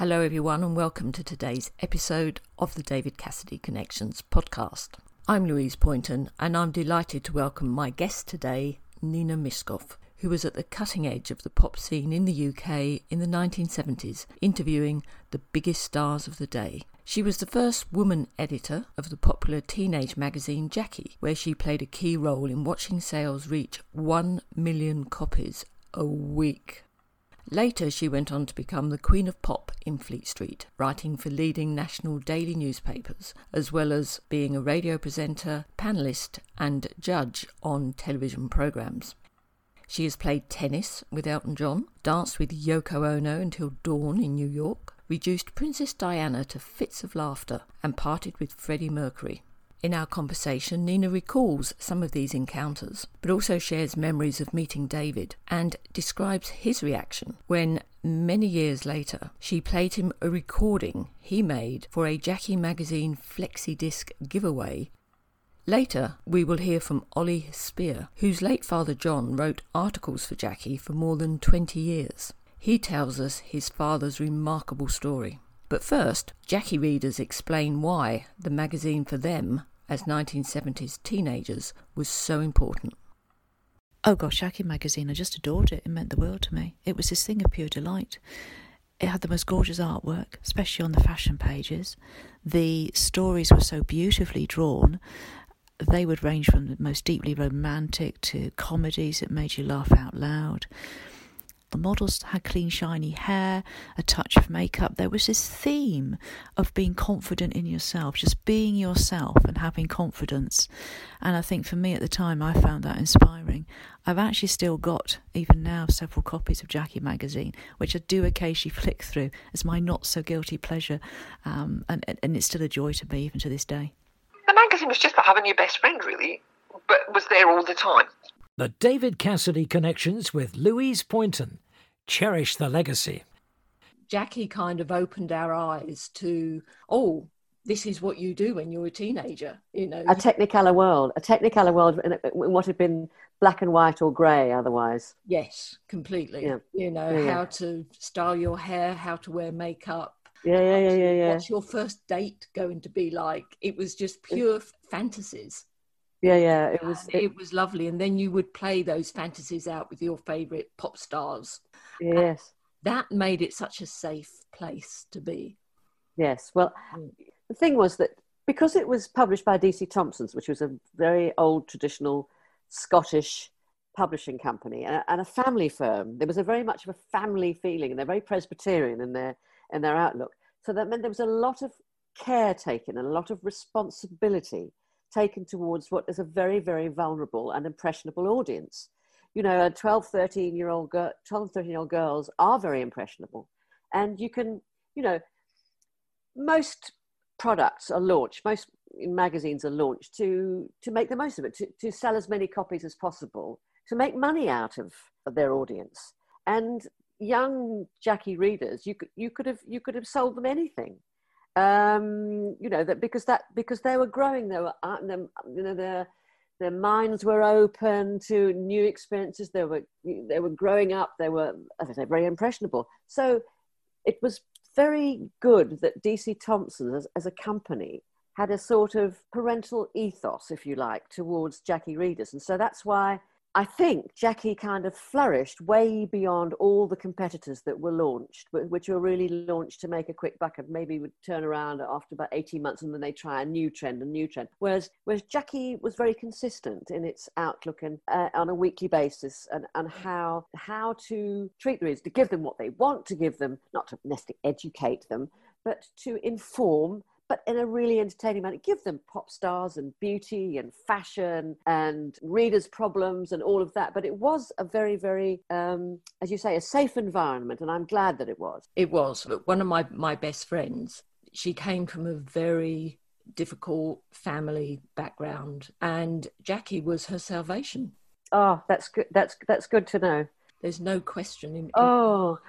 Hello, everyone, and welcome to today's episode of the David Cassidy Connections podcast. I'm Louise Poynton, and I'm delighted to welcome my guest today, Nina Myskow, who was at the cutting edge of the pop scene in the UK in the 1970s, interviewing the biggest stars of the day. She was the first woman editor of the popular teenage magazine Jackie, where she played a key role in watching sales reach 1 million copies a week. Later, she went on to become the Queen of Pop in Fleet Street, writing for leading national daily newspapers, as well as being a radio presenter, panelist, and judge on television programs. She has played tennis with Elton John, danced with Yoko Ono until dawn in New York, reduced Princess Diana to fits of laughter, and parted with Freddie Mercury. In our conversation, Nina recalls some of these encounters, but also shares memories of meeting David and describes his reaction when, many years later, she played him a recording he made for a Jackie magazine flexi disc giveaway. Later, we will hear from Oli Speer, whose late father John wrote articles for Jackie for more than 20 years. He tells us his father's remarkable story. But first, Jackie readers explain why the magazine for them as 1970s teenagers was so important. Oh gosh, Jackie magazine, I just adored it. It meant the world to me. It was this thing of pure delight. It had the most gorgeous artwork, especially on the fashion pages. The stories were so beautifully drawn. They would range from the most deeply romantic to comedies that made you laugh out loud. The models had clean, shiny hair, a touch of makeup. There was this theme of being confident in yourself, just being yourself and having confidence. And I think for me at the time, I found that inspiring. I've actually still got, even now, several copies of Jackie magazine, which I do occasionally flick through as my not so guilty pleasure. Um, and, and it's still a joy to me, even to this day. The magazine was just about having your best friend, really, but was there all the time. The David Cassidy Connections with Louise Poynton. Cherish the legacy. Jackie kind of opened our eyes to, oh, this is what you do when you're a teenager, you know. A technicolor world, a technicolor world in what had been black and white or grey otherwise. Yes, completely. Yeah. You know, yeah, how to style your hair, how to wear makeup. Yeah, yeah, yeah, yeah, yeah. What's your first date going to be like? It was just pure fantasies. Yeah, yeah, it was. It, it, was lovely, and then you would play those fantasies out with your favorite pop stars. Yes, and that made it such a safe place to be. Yes, well, mm. the thing was that because it was published by DC Thomson's, which was a very old traditional Scottish publishing company and a, and a family firm, there was a very much of a family feeling, and they're very Presbyterian in their in their outlook. So that meant there was a lot of care taken and a lot of responsibility taken towards what is a very, very vulnerable and impressionable audience. You know, 12, 13 year old, 12, 13 year old girls are very impressionable. And you can, you know, most products are launched, most magazines are launched to, to make the most of it, to, to sell as many copies as possible, to make money out of, of their audience. And young Jackie readers, you could, you could have, you could have sold them anything um, you know that because that because they were growing they were uh, you know their their minds were open to new experiences. They were they were growing up. They were as i say very impressionable. So it was very good that dc thomson as, as a company had a sort of parental ethos if you like towards jackie readers. And so that's why I think Jackie kind of flourished way beyond all the competitors that were launched, which were really launched to make a quick buck and maybe would turn around after about 18 months and then they try a new trend, a new trend. Whereas, whereas Jackie was very consistent in its outlook and uh, on a weekly basis and, and how, how to treat the readers, to give them what they want, to give them, not to necessarily educate them, but to inform but in a really entertaining manner. Give them pop stars and beauty and fashion and readers' problems and all of that. But it was a very, very, um, as you say, a safe environment, and I'm glad that it was. It was. One of my my best friends, she came from a very difficult family background, and Jackie was her salvation. Oh, that's good. That's that's good to know. There's no question. In, in... Oh,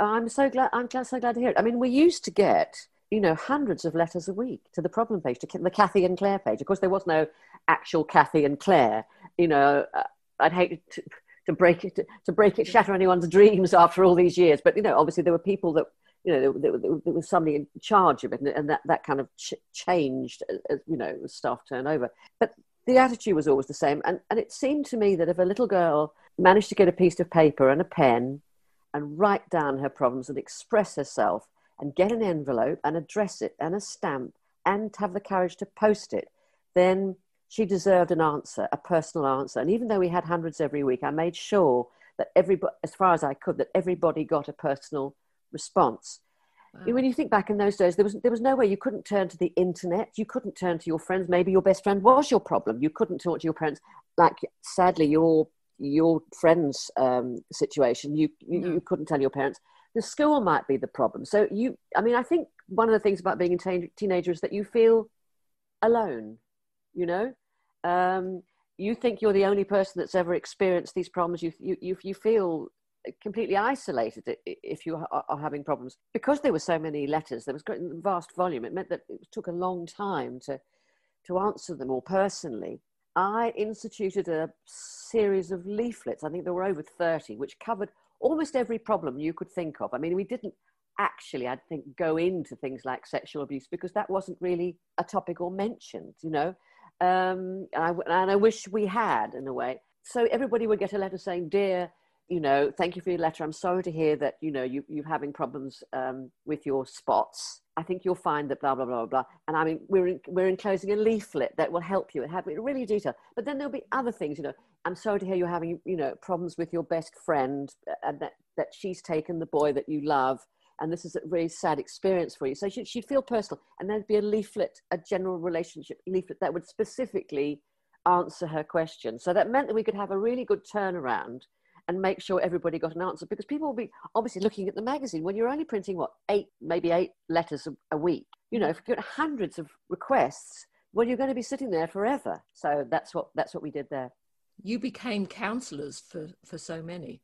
I'm so glad. I'm glad, so glad to hear it. I mean, we used to get you know, hundreds of letters a week to the problem page, to the Kathy and Claire page. Of course, there was no actual Kathy and Claire. You know, uh, I'd hate to, to break it, to, break it, shatter anyone's dreams after all these years. But you know, obviously, there were people that you know, there, there, there, was somebody in charge of it, and, that, that kind of ch- changed as, you know, staff turnover. But the attitude was always the same. And, and it seemed to me that if a little girl managed to get a piece of paper and a pen and write down her problems and express herself and get an envelope and address it and a stamp and have the courage to post it, then she deserved an answer, a personal answer. And even though we had hundreds every week, I made sure that everybody, as far as I could, that everybody got a personal response. Wow. When you think back in those days, there was there was no way you couldn't turn to the internet. You couldn't turn to your friends. Maybe your best friend was your problem. You couldn't talk to your parents. Like sadly, your your friend's um, situation, you you, no. you couldn't tell your parents. The school might be the problem. So you, I mean, I think one of the things about being a teenager is that you feel alone. You know, um, you think you're the only person that's ever experienced these problems. You you you, you feel completely isolated if you are having problems because there were so many letters there was a vast volume it meant that it took a long time to to answer them all personally i instituted a series of leaflets i think there were over 30 which covered almost every problem you could think of i mean we didn't actually i think go into things like sexual abuse because that wasn't really a topic or mentioned you know um, and, I, and i wish we had in a way so everybody would get a letter saying dear you know, thank you for your letter. I'm sorry to hear that, you know, you, you're having problems um, with your spots. I think you'll find that blah, blah, blah, blah. And I mean, we're, in, we're enclosing a leaflet that will help you and have it really detailed. But then there'll be other things, you know, I'm sorry to hear you're having, you know, problems with your best friend and that, that she's taken the boy that you love. And this is a really sad experience for you. So she'd, she'd feel personal. And there'd be a leaflet, a general relationship leaflet that would specifically answer her question. So that meant that we could have a really good turnaround and make sure everybody got an answer because people will be obviously looking at the magazine when you're only printing what eight maybe eight letters a, a week you know if you get hundreds of requests well you're going to be sitting there forever so that's what that's what we did there you became counselors for for so many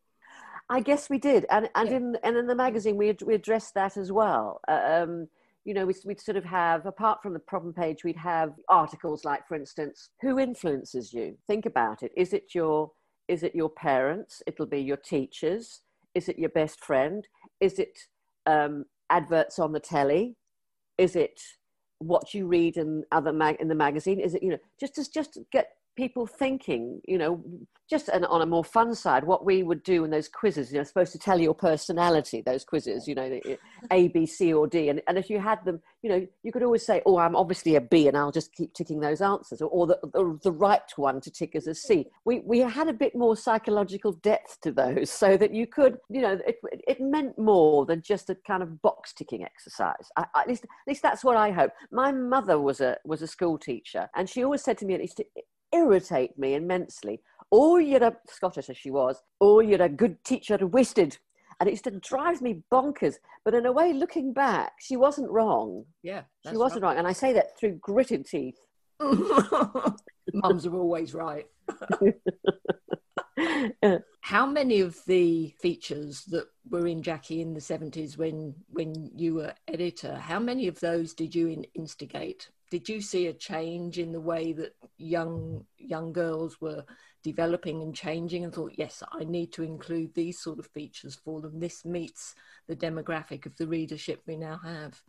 i guess we did and and yeah. in and in the magazine we we addressed that as well uh, um, you know, we'd sort of have, apart from the problem page, we'd have articles like, for instance, who influences you? Think about it. Is it your is it your parents? It'll be your teachers. Is it your best friend? Is it um, adverts on the telly? Is it what you read in other mag- in the magazine? Is it you know just to just get people thinking, you know, just an, on a more fun side, what we would do in those quizzes, you know, supposed to tell your personality, those quizzes, you know, A, B, C, or D. And, and if you had them, you know, you could always say, oh, I'm obviously a B, and I'll just keep ticking those answers, or, or the, the, the, right one to tick as a C. Hmm. We, we had a bit more psychological depth to those so that you could, you know, it, it meant more than just a kind of box ticking exercise. I, at, least, at least that's what I hope. My mother was a, was a school teacher, and she always said to me, at least, irritate me immensely. Oh, you're a Scottish as she was. Oh, you're a good teacher, wasted. And it used to drive me bonkers. But in a way, looking back, she wasn't wrong. Yeah, she wasn't right. wrong. And I say that through gritted teeth. Mums are always right. how many of the features that were in Jackie in the 70s when when you were editor how many of those did you in, instigate did you see a change in the way that young young girls were developing and changing and thought yes i need to include these sort of features for them. This meets the demographic of the readership we now have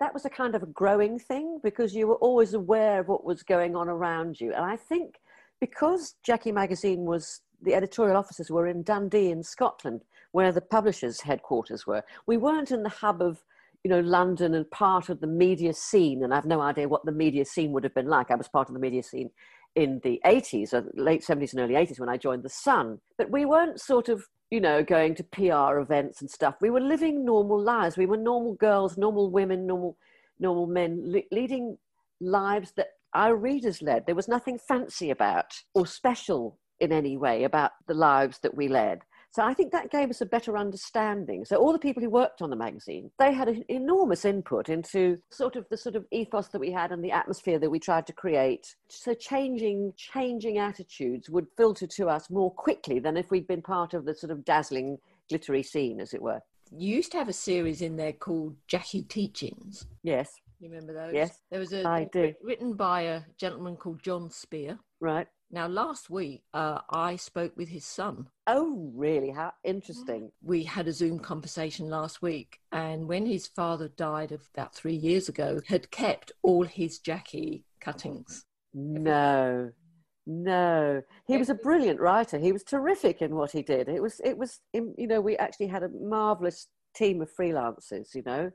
that was a kind of a growing thing because you were always aware of what was going on around you. And i think because jackie magazine was the editorial offices were in dundee in scotland where the publishers headquarters were we weren't in the hub of you know, London and part of the media scene. And I have no idea what the media scene would have been like. I was part of the media scene in the 80s, or uh, late 70s and early 80s when I joined The Sun. But we weren't sort of, you know, going to PR events and stuff. We were living normal lives. We were normal girls, normal women, normal, normal men, le- leading lives that our readers led. There was nothing fancy about or special in any way about the lives that we led. So I think that gave us a better understanding. So all the people who worked on the magazine, they had an enormous input into sort of the sort of ethos that we had and the atmosphere that we tried to create. So changing changing attitudes would filter to us more quickly than if we'd been part of the sort of dazzling, glittery scene, as it were. You used to have a series in there called Jackie Teachings. Yes. You remember those? Yes. There was a I do. written by a gentleman called John Speer. Right Now, last week, uh, I spoke with his son. Oh, really? How interesting. We had a Zoom conversation last week, and when his father died of about three years ago, had kept all his Jackie cuttings. No. No, he was a brilliant writer. He was terrific in what he did. It was, it was, you know, we actually had a marvelous team of freelancers. You know,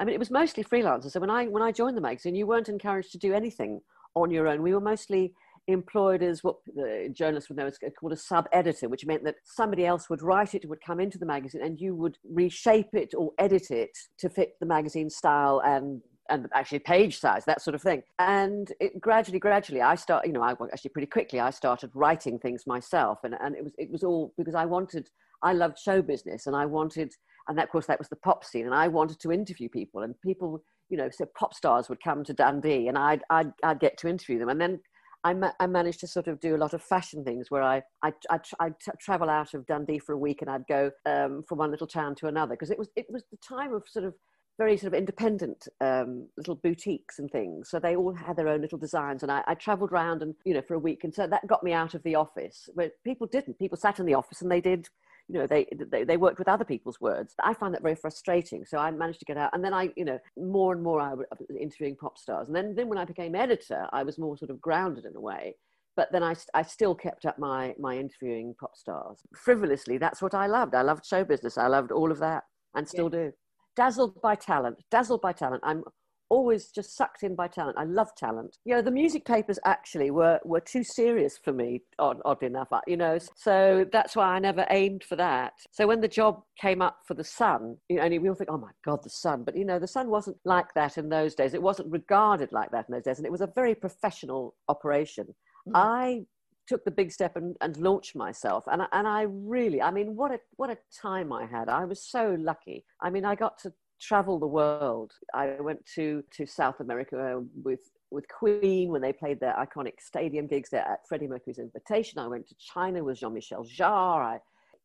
I mean, it was mostly freelancers. So when I when I joined the magazine, you weren't encouraged to do anything on your own. We were mostly employed as what the journalists would know as uh, called a sub editor, which meant that somebody else would write it, would come into the magazine, and you would reshape it or edit it to fit the magazine style and and actually page size, that sort of thing. And it gradually, gradually, I start, you know, I actually pretty quickly, I started writing things myself, and and it was it was all because I wanted, I loved show business, and I wanted, and that, of course that was the pop scene, and I wanted to interview people, and people, you know, so pop stars would come to Dundee, and I'd I'd, I'd get to interview them, and then I, ma- I, managed to sort of do a lot of fashion things where I, I, I, travel out of Dundee for a week and I'd go um, from one little town to another because it was, it was the time of sort of very sort of independent um, little boutiques and things. So they all had their own little designs, and I, I travelled around and you know for a week, and so that got me out of the office. But people didn't. People sat in the office and they did. You know, they, they they worked with other people's words. I find that very frustrating. So I managed to get out, and then I, you know, more and more I was interviewing pop stars, and then then when I became editor, I was more sort of grounded in a way but then I, I still kept up my, my interviewing pop stars frivolously. That's what I loved. I loved show business. I loved all of that and still yeah. do dazzled by talent, dazzled by talent. I'm always just sucked in by talent. I love talent. You know, the music papers actually were, were too serious for me, odd, odd enough, you know, so that's why I never aimed for that. So when the job came up for The Sun, you know, and we all think, oh my God, The Sun. But, you know, The Sun wasn't like that in those days. It wasn't regarded like that in those days. And it was a very professional operation. Mm. I took the big step and, and launched myself. And, and I really, I mean, what a, what a time I had. I was so lucky. I mean, I got to travel the world. I went to, to South America with, with Queen when they played their iconic stadium gigs there at Freddie Mercury's invitation. I went to China with Jean Michel Jarre. I,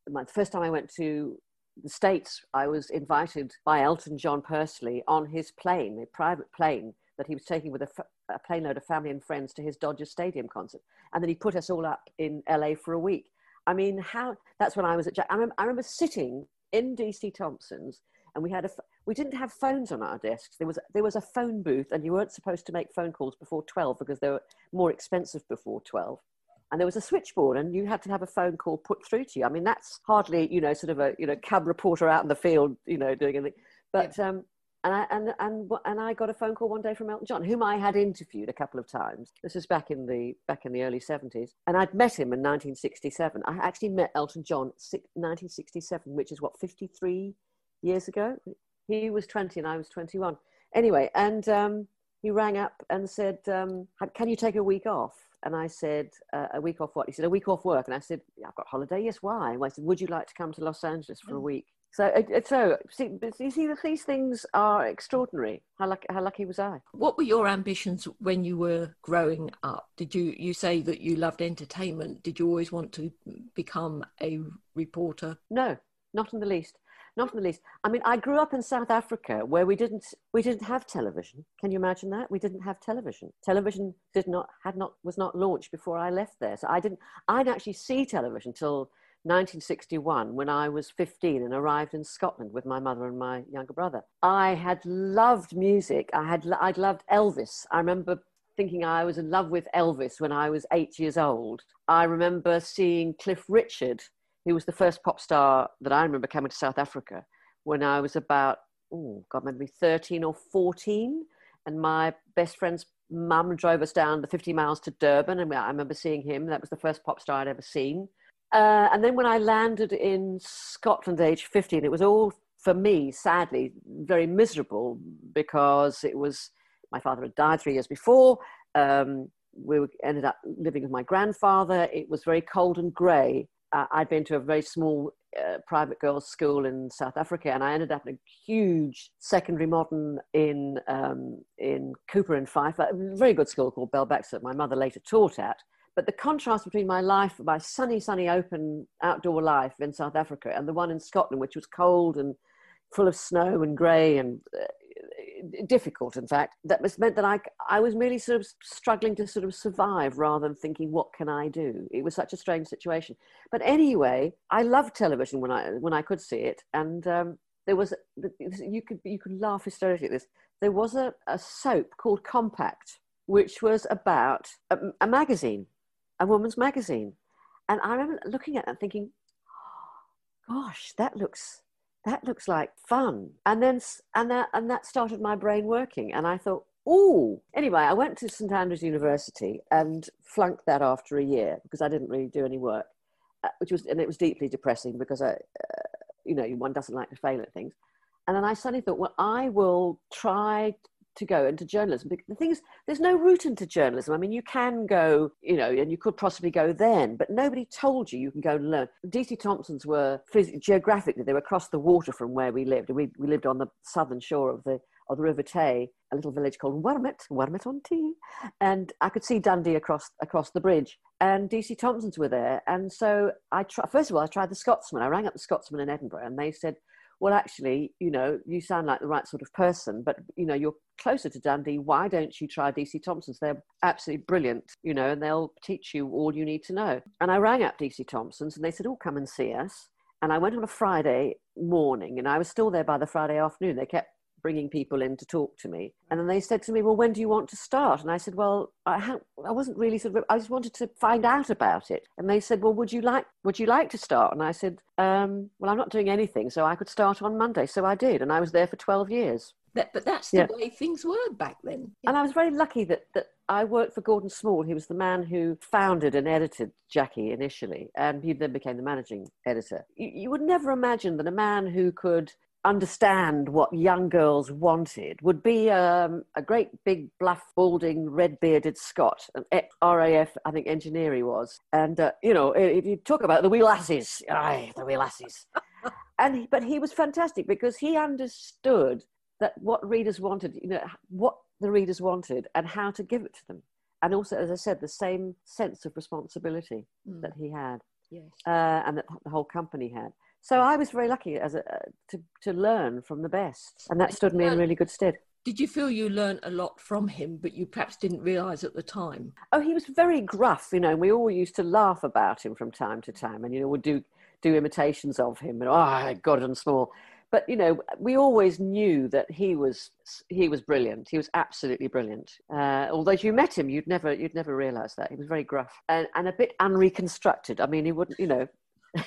my first time I went to the States, I was invited by Elton John personally on his plane, a private plane that he was taking with a, a plane load of family and friends to his Dodger Stadium concert. And then he put us all up in LA for a week. I mean, how that's when I was at. I remember, I remember sitting in DC Thomson's and we had a we didn't have phones on our desks. There was there was a phone booth, and you weren't supposed to make phone calls before twelve because they were more expensive before twelve. And there was a switchboard, and you had to have a phone call put through to you. I mean, that's hardly you know sort of a you know cab reporter out in the field, you know, doing anything. But yeah. um, and I, and, and, and I got a phone call one day from Elton John, whom I had interviewed a couple of times. This is back in the, back in the early 70s. And I'd met him in 1967. I actually met Elton John 1967, which is what, 53 years ago? He was 20 and I was 21. Anyway, and um, he rang up and said, um, Can you take a week off? And I said, uh, A week off what? He said, A week off work. And I said, I've got holiday. Yes, why? And I said, Would you like to come to Los Angeles for a mm. week? So, so see, you see, these things are extraordinary. How lucky, how lucky was I? What were your ambitions when you were growing up? Did you you say that you loved entertainment? Did you always want to become a reporter? No, not in the least. Not in the least. I mean, I grew up in South Africa where we didn't we didn't have television. Can you imagine that? We didn't have television. Television did not had not was not launched before I left there. So I didn't I didn't actually see television till 1961 when I was 15 and arrived in Scotland with my mother and my younger brother. I had loved music. I had I'd loved Elvis. I remember thinking I was in love with Elvis when I was 8 years old. I remember seeing Cliff Richard, who was the first pop star that I remember coming to South Africa when I was about oh god maybe 13 or 14 and my best friend's mum drove us down the 50 miles to Durban and I remember seeing him. That was the first pop star I'd ever seen. Uh, and then when I landed in Scotland, age 15, it was all for me, sadly, very miserable because it was my father had died three years before. Um, we ended up living with my grandfather. It was very cold and grey. Uh, I'd been to a very small uh, private girls' school in South Africa, and I ended up in a huge secondary modern in um, in Cupar and Fife, a very good school called Bell Baxter that my mother later taught at. But the contrast between my life, my sunny, sunny, open outdoor life in South Africa and the one in Scotland, which was cold and full of snow and grey and uh, difficult, in fact. That was meant that I, I was merely sort of struggling to sort of survive rather than thinking, what can I do? It was such a strange situation. But anyway, I loved television when I, when I could see it. And um, there was, you could, you could laugh hysterically at this. There was a, a soap called Compact, which was about a, a magazine, a woman's magazine. And I remember looking at it and thinking, gosh, that looks that looks like fun. And then and that and that started my brain working. And I thought, oh, anyway, I went to St Andrews University and flunked that after a year because I didn't really do any work, uh, which was and it was deeply depressing because I, uh, you know, one doesn't like to fail at things. And then I suddenly thought, well, I will try to go into journalism. The thing is, there's no route into journalism. I mean, you can go, you know, and you could possibly go then, but nobody told you you can go and learn. DC Thomsons were phys- geographically, they were across the water from where we lived. We, we lived on the southern shore of the, of the River Tay, a little village called Wormit, Wormit on Tay. And I could see Dundee across, across the bridge. And DC Thomsons were there. And so I tried, first of all, I tried the Scotsman. I rang up the Scotsman in Edinburgh and they said, well, actually, you know, you sound like the right sort of person, but, you know, you're closer to Dundee. Why don't you try DC Thomson's? They're absolutely brilliant, you know, and they'll teach you all you need to know. And I rang up DC Thomson's and they said, oh, come and see us. And I went on a Friday morning and I was still there by the Friday afternoon. They kept bringing people in to talk to me. And then they said to me, Well, when do you want to start? And I said, Well, I, ha- I wasn't really sort of, I just wanted to find out about it. And they said, Well, would you like, would you like to start? And I said, um, Well, I'm not doing anything, so I could start on Monday. So I did. And I was there for 12 years. That, but that's the yeah. way things were back then. Yeah. And I was very lucky that, that I worked for Gordon Small. He was the man who founded and edited Jackie initially, and he then became the managing editor. You, you would never imagine that a man who could understand what young girls wanted would be um, a great big bluff balding red bearded Scot an RAF I think engineer he was and uh, you know if you talk about the wee lassies aye the wee lassies and he, but he was fantastic because he understood that what readers wanted you know what the readers wanted and how to give it to them and also as I said the same sense of responsibility mm. that he had yes. uh, and that the whole company had so I was very lucky as a, uh, to, to learn from the best, and that stood me in really good stead. Did you feel you learned a lot from him, but you perhaps didn't realise at the time? Oh, he was very gruff, you know, and we all used to laugh about him from time to time, and you know, would do do imitations of him, and oh, God and Small. But you know, we always knew that he was he was brilliant. He was absolutely brilliant. Uh, although if you met him, you'd never you'd never realise that he was very gruff and, and a bit unreconstructed. I mean, he wouldn't, you know.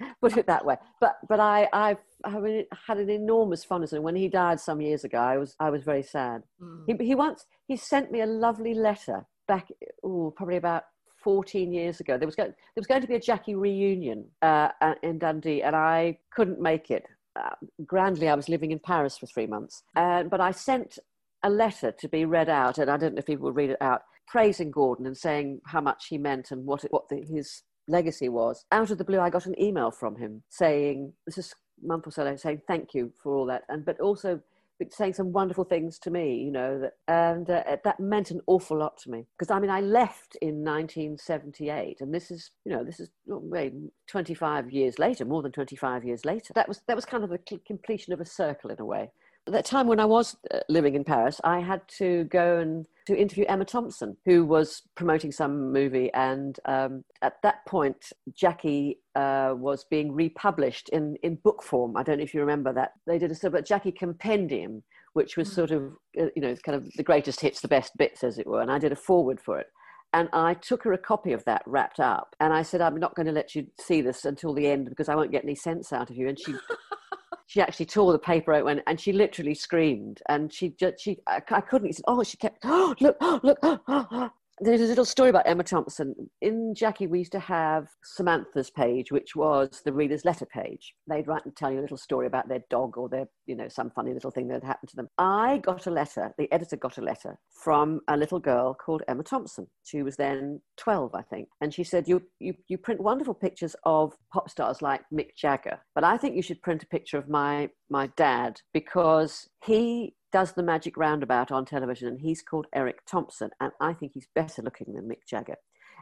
put it that way. But but I I've I had an enormous fondness, and when he died some years ago, I was I was very sad. Mm. He he once he sent me a lovely letter back, oh, probably about 14 years ago. There was going, there was going to be a Jackie reunion uh, in Dundee, and I couldn't make it. Uh, grandly, I was living in Paris for three months, uh, but I sent a letter to be read out, and I don't know if people would read it out, praising Gordon and saying how much he meant and what it, what the, his legacy was. Out of the blue, I got an email from him saying, this is a month or so later, saying thank you for all that, and but also saying some wonderful things to me, you know, that, and uh, that meant an awful lot to me. Because I mean, I left in 1978, and this is, you know, this is oh, wait, 25 years later, more than 25 years later. That was that was kind of the completion of a circle in a way. At that time when I was uh, living in Paris, I had to go and to interview Emma Thompson, who was promoting some movie. And um, at that point, Jackie uh, was being republished in, in book form. I don't know if you remember that. They did a sort of a Jackie compendium, which was hmm. sort of, uh, you know, kind of the greatest hits, the best bits, as it were. And I did a forward for it. And I took her a copy of that wrapped up. And I said, I'm not going to let you see this until the end because I won't get any sense out of you. And she she actually tore the paper out and she literally screamed and she just she I, I couldn't said, oh she kept oh look oh look oh, oh, oh. There's a little story about Emma Thompson. In Jackie, we used to have Samantha's page, which was the reader's letter page. They'd write and tell you a little story about their dog or their, you know, some funny little thing that had happened to them. I got a letter, the editor got a letter from a little girl called Emma Thompson. She was then 12, I think. And she said, you, you, you print wonderful pictures of pop stars like Mick Jagger, but I think you should print a picture of my, my dad because he does the magic roundabout on television, and he's called Eric Thompson, and I think he's better looking than Mick Jagger.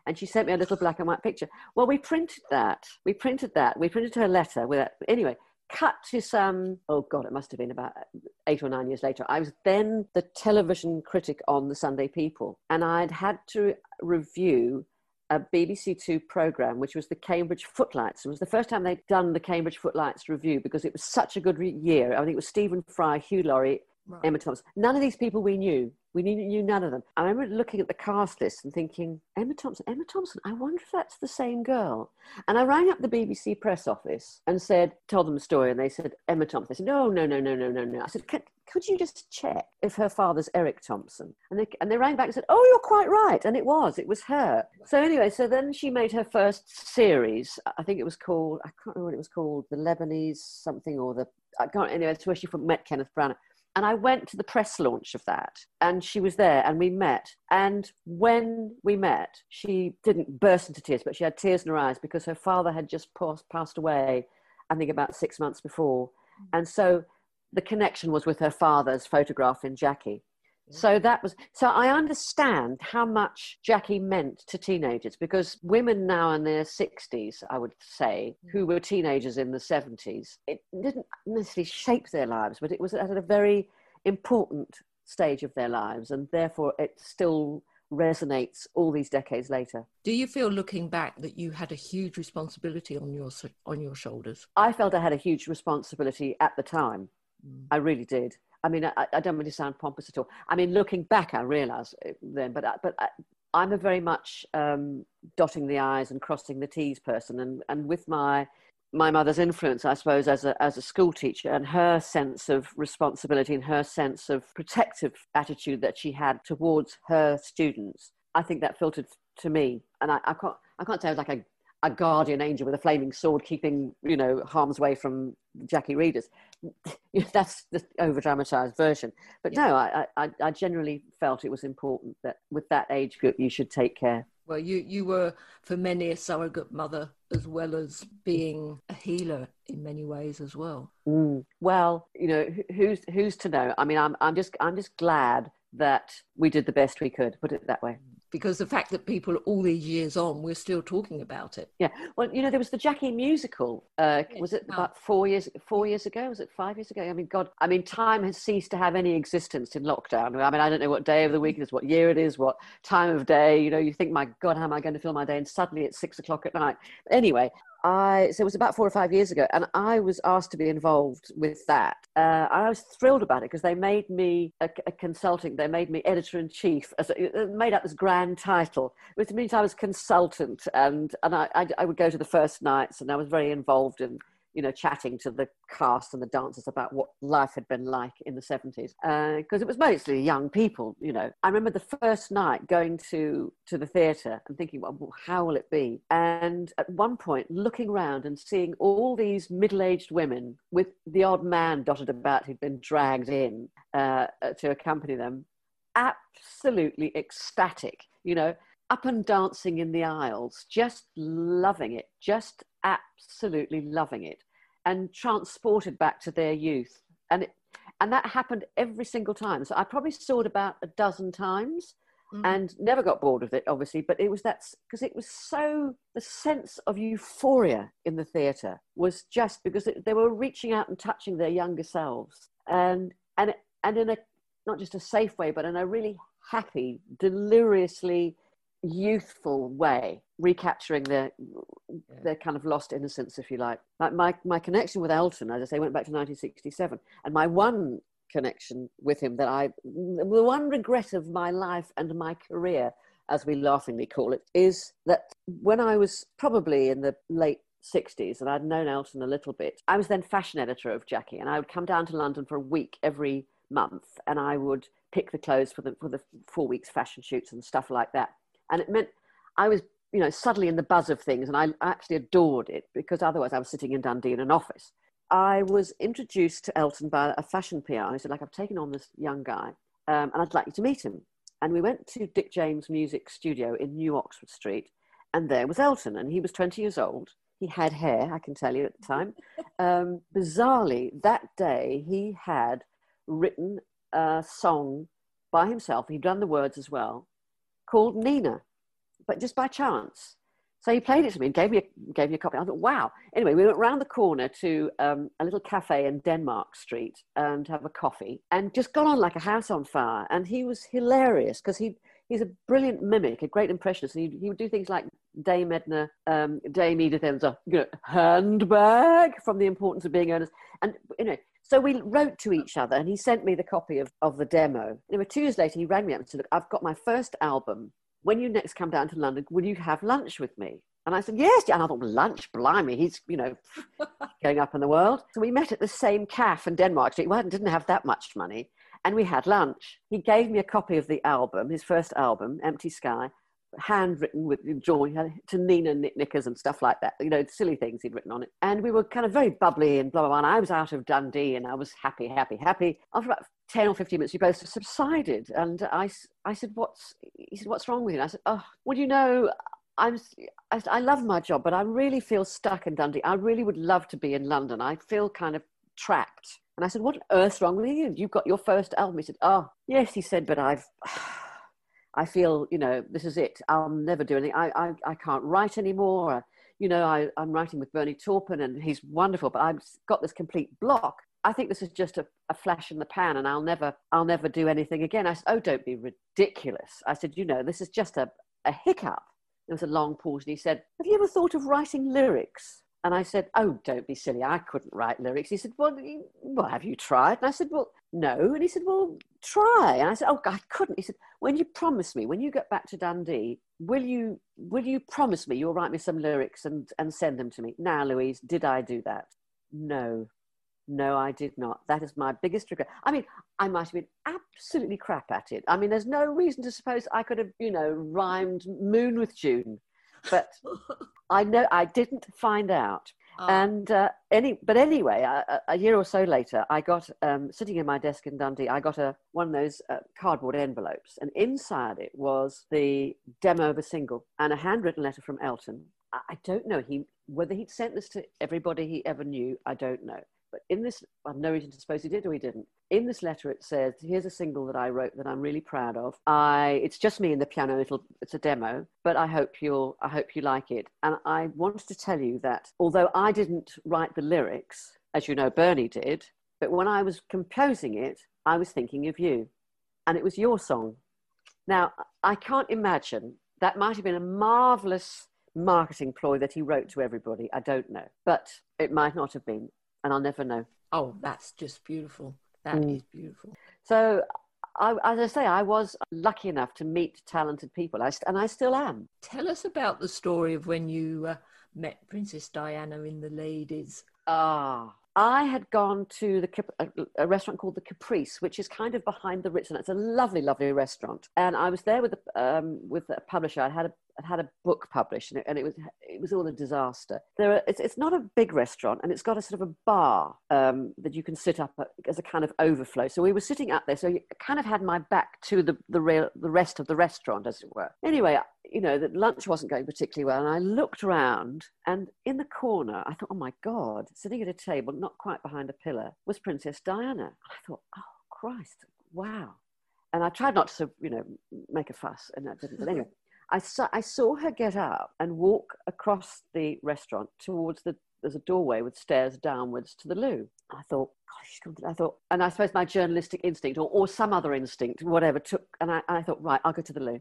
And she sent me a little black and white picture. Well, we printed that. We printed that. We printed her letter with that. Anyway, cut to some, oh God, it must have been about eight or nine years later. I was then the television critic on the Sunday People, and I'd had to revue a BBC Two program, which was the Cambridge Footlights. It was the first time they'd done the Cambridge Footlights review because it was such a good re- year. I think it was Stephen Fry, Hugh Laurie, right. Emma Thompson. None of these people we knew. We knew none of them. I remember looking at the cast list and thinking, Emma Thompson, Emma Thompson, I wonder if that's the same girl. And I rang up the BBC press office and said, told them the story, and they said, Emma Thompson. They said, no, no, no, no, no, no, no. I said, could you just check if her father's Eric Thompson? And they, and they rang back and said, oh, you're quite right. And it was, it was her. So anyway, so then she made her first series. I think it was called, I can't remember what it was called, the Lebanese something or the, I can't, anyway, it's where she met Kenneth Branagh. And I went to the press launch of that, and she was there, and we met. And when we met, she didn't burst into tears, but she had tears in her eyes because her father had just passed away, I think about six months before. Mm. And so the connection was with her father's photograph in Jackie. So that was so I understand how much Jackie meant to teenagers because women now in their 60s, I would say, who were teenagers in the 70s, it didn't necessarily shape their lives, but it was at a very important stage of their lives, and therefore it still resonates all these decades later. Do you feel looking back that you had a huge responsibility on your on your shoulders? I felt I had a huge responsibility at the time Mm. I really did. I mean, I, I, don't really sound pompous at all. I mean, looking back, I realise then, but but I, am a very much um, dotting the i's and crossing the t's person, and and with my my mother's influence, I suppose, as a as a school teacher, and her sense of responsibility and her sense of protective attitude that she had towards her students, I think that filtered to me, and I, I can't I can't say I was like a a guardian angel with a flaming sword keeping you know harm's way from jackie readers. That's the over dramatized version. But yeah. no I, I i generally felt it was important that with that age group you should take care. Well you you were for many a surrogate mother as well as being a healer in many ways as well. Mm. well you know who's who's to know? I mean i'm i'm just i'm just glad that we did the best we could put it that way because the fact that people all these years on we're still talking about it. Yeah. Well you know there was the jackie musical uh, was it about four years four years ago? Was it five years ago? I mean god i mean time has ceased to have any existence in lockdown. I mean i don't know what day of the week it is what year it is what time of day. You know you think my god how am i going to fill my day? And suddenly it's six o'clock at night. Anyway I so it was about four or five years ago, and I was asked to be involved with that. Uh, I was thrilled about it because they made me a, a consulting. They made me editor in chief. As a, made up this grand title, which means I was consultant, and and I, I I would go to the first nights, and I was very involved in you know, chatting to the cast and the dancers about what life had been like in the 70s. Because uh, it was mostly young people, you know. I remember the first night going to, to the theatre and thinking, well, how will it be? And at one point, looking around and seeing all these middle aged women with the odd man dotted about who'd been dragged in uh, to accompany them, absolutely ecstatic, you know up and dancing in the aisles, just loving it, just absolutely loving it and transported back to their youth. And it, and that happened every single time. So I probably saw it about a dozen times mm. and never got bored with it, obviously. But it was that because it was so the sense of euphoria in the theatre was just because it, they were reaching out and touching their younger selves, and and and in a not just a safe way, but in a really happy, deliriously youthful way recapturing their yeah. their kind of lost innocence if you like. Like my my connection with elton as i say went back to 1967 and my one connection with him that i the one regret of my life and my career as we laughingly call it is that when i was probably in the late 60s and i'd known elton a little bit i was then fashion editor of jackie. And i would come down to london for a week every month and i would pick the clothes for the for the four weeks fashion shoots and stuff like that and it meant I was, you know, suddenly in the buzz of things, and I actually adored it because otherwise I was sitting in Dundee in an office. I was introduced to Elton by a fashion PR. He said, like, I've taken on this young guy, um, and I'd like you to meet him. And we went to Dick James Music Studio in New Oxford Street, and there was Elton, and he was 20 years old. He had hair, I can tell you at the time. Um, bizarrely, that day he had written a song by himself. He'd done the words as well, called Nina, but just by chance. So he played it to me and gave me a, gave me a copy. I thought, wow. Anyway, we went round the corner to um, a little cafe in Denmark Street and have a coffee and just got on like a house on fire. And he was hilarious because he he's a brilliant mimic, a great impressionist. And he, he would do things like Dame Edna, um, Dame Edith Edna, you know, handbag from The Importance of Being Earnest. And, you know, so we wrote to each other and he sent me the copy of, of the demo. Anyway, two years later, he rang me up and said, look, I've got my first album. When you next come down to London, will you have lunch with me? And I said, yes. And I thought, lunch, blimey, he's, you know, going up in the world. So we met at the same cafe in Denmark Street. Didn't have that much money and we had lunch. He gave me a copy of the album, his first album, Empty Sky, handwritten with joy to Nina Knickers and stuff like that, you know, silly things he'd written on it. And we were kind of very bubbly and blah, blah, blah. And I was out of Dundee and I was happy, happy, happy. After about 10 or 15 minutes, we both subsided. And I, I said, what's, he said, what's wrong with you? And I said, oh, well, you know, I'm, I, I love my job, but I really feel stuck in Dundee. I really would love to be in London. I feel kind of trapped. And I said, What on earth's wrong with you? You've got your first album. He said, Oh, yes. He said, But I've. I feel, you know, this is it. I'll never do anything. I, I, I can't write anymore. You know, I, I'm writing with Bernie Taupin and he's wonderful, but I've got this complete block. I think this is just a, a flash in the pan and I'll never, I'll never do anything again. I said, Oh, don't be ridiculous. I said, You know, this is just a, a hiccup. There was a long pause and he said, Have you ever thought of writing lyrics? And I said, Oh, don't be silly. I couldn't write lyrics. He said, Well, well, have you tried? And I said, Well, no. And he said, Well, try. And I said, Oh, I couldn't. He said, When you promise me, when you get back to Dundee, will you will you promise me you'll write me some lyrics and, and send them to me? Now, Louise, did I do that? No. No, I did not. That is my biggest regret. I mean, I might have been absolutely crap at it. I mean, there's no reason to suppose I could have, you know, rhymed moon with June but I know I didn't find out. Oh. And uh, any, but anyway, a, a, year or so later, I got um, sitting in my desk in Dundee. I got a one of those uh, cardboard envelopes, and inside it was the demo of a single and a handwritten letter from Elton. I, I don't know he whether he'd sent this to everybody he ever knew. I don't know. But in this, I've no reason to suppose he did or he didn't. In this letter, it says, "Here's a single that I wrote that I'm really proud of. I, it's just me and the piano. It'll, it's a demo, but I hope you'll, I hope you like it. And I wanted to tell you that although I didn't write the lyrics, as you know, Bernie did, but when I was composing it, I was thinking of you, and it was your song. Now, I can't imagine that might have been a marvelous marketing ploy that he wrote to everybody. I don't know, but it might not have been and I'll never know. Oh, that's just beautiful. That mm. is beautiful. So, I, as I say, I was lucky enough to meet talented people, I, and I still am. Tell us about the story of when you uh, met Princess Diana in the Ladies. Ah, I had gone to the a restaurant called the Caprice, which is kind of behind the Ritz, and it's a lovely, lovely restaurant. And I was there with a, um, with a publisher. I had a had had a book published, and it, and it was it was all a disaster. There, are, it's, it's not a big restaurant, and it's got a sort of a bar um, that you can sit up at, as a kind of overflow. So we were sitting up there, so you kind of had my back to the the real the rest of the restaurant, as it were. Anyway, you know that lunch wasn't going particularly well, and I looked around, and in the corner, I thought, oh my god, sitting at a table, not quite behind a pillar, was Princess Diana. I thought, oh Christ, wow. And I tried not to, you know, make a fuss, and that didn't. But anyway, I saw, I saw her get up and walk across the restaurant towards the there's a doorway with stairs downwards to the loo. I thought, gosh, I thought, and I suppose my journalistic instinct or, or some other instinct, whatever, took, and I, I thought, right, I'll go to the loo.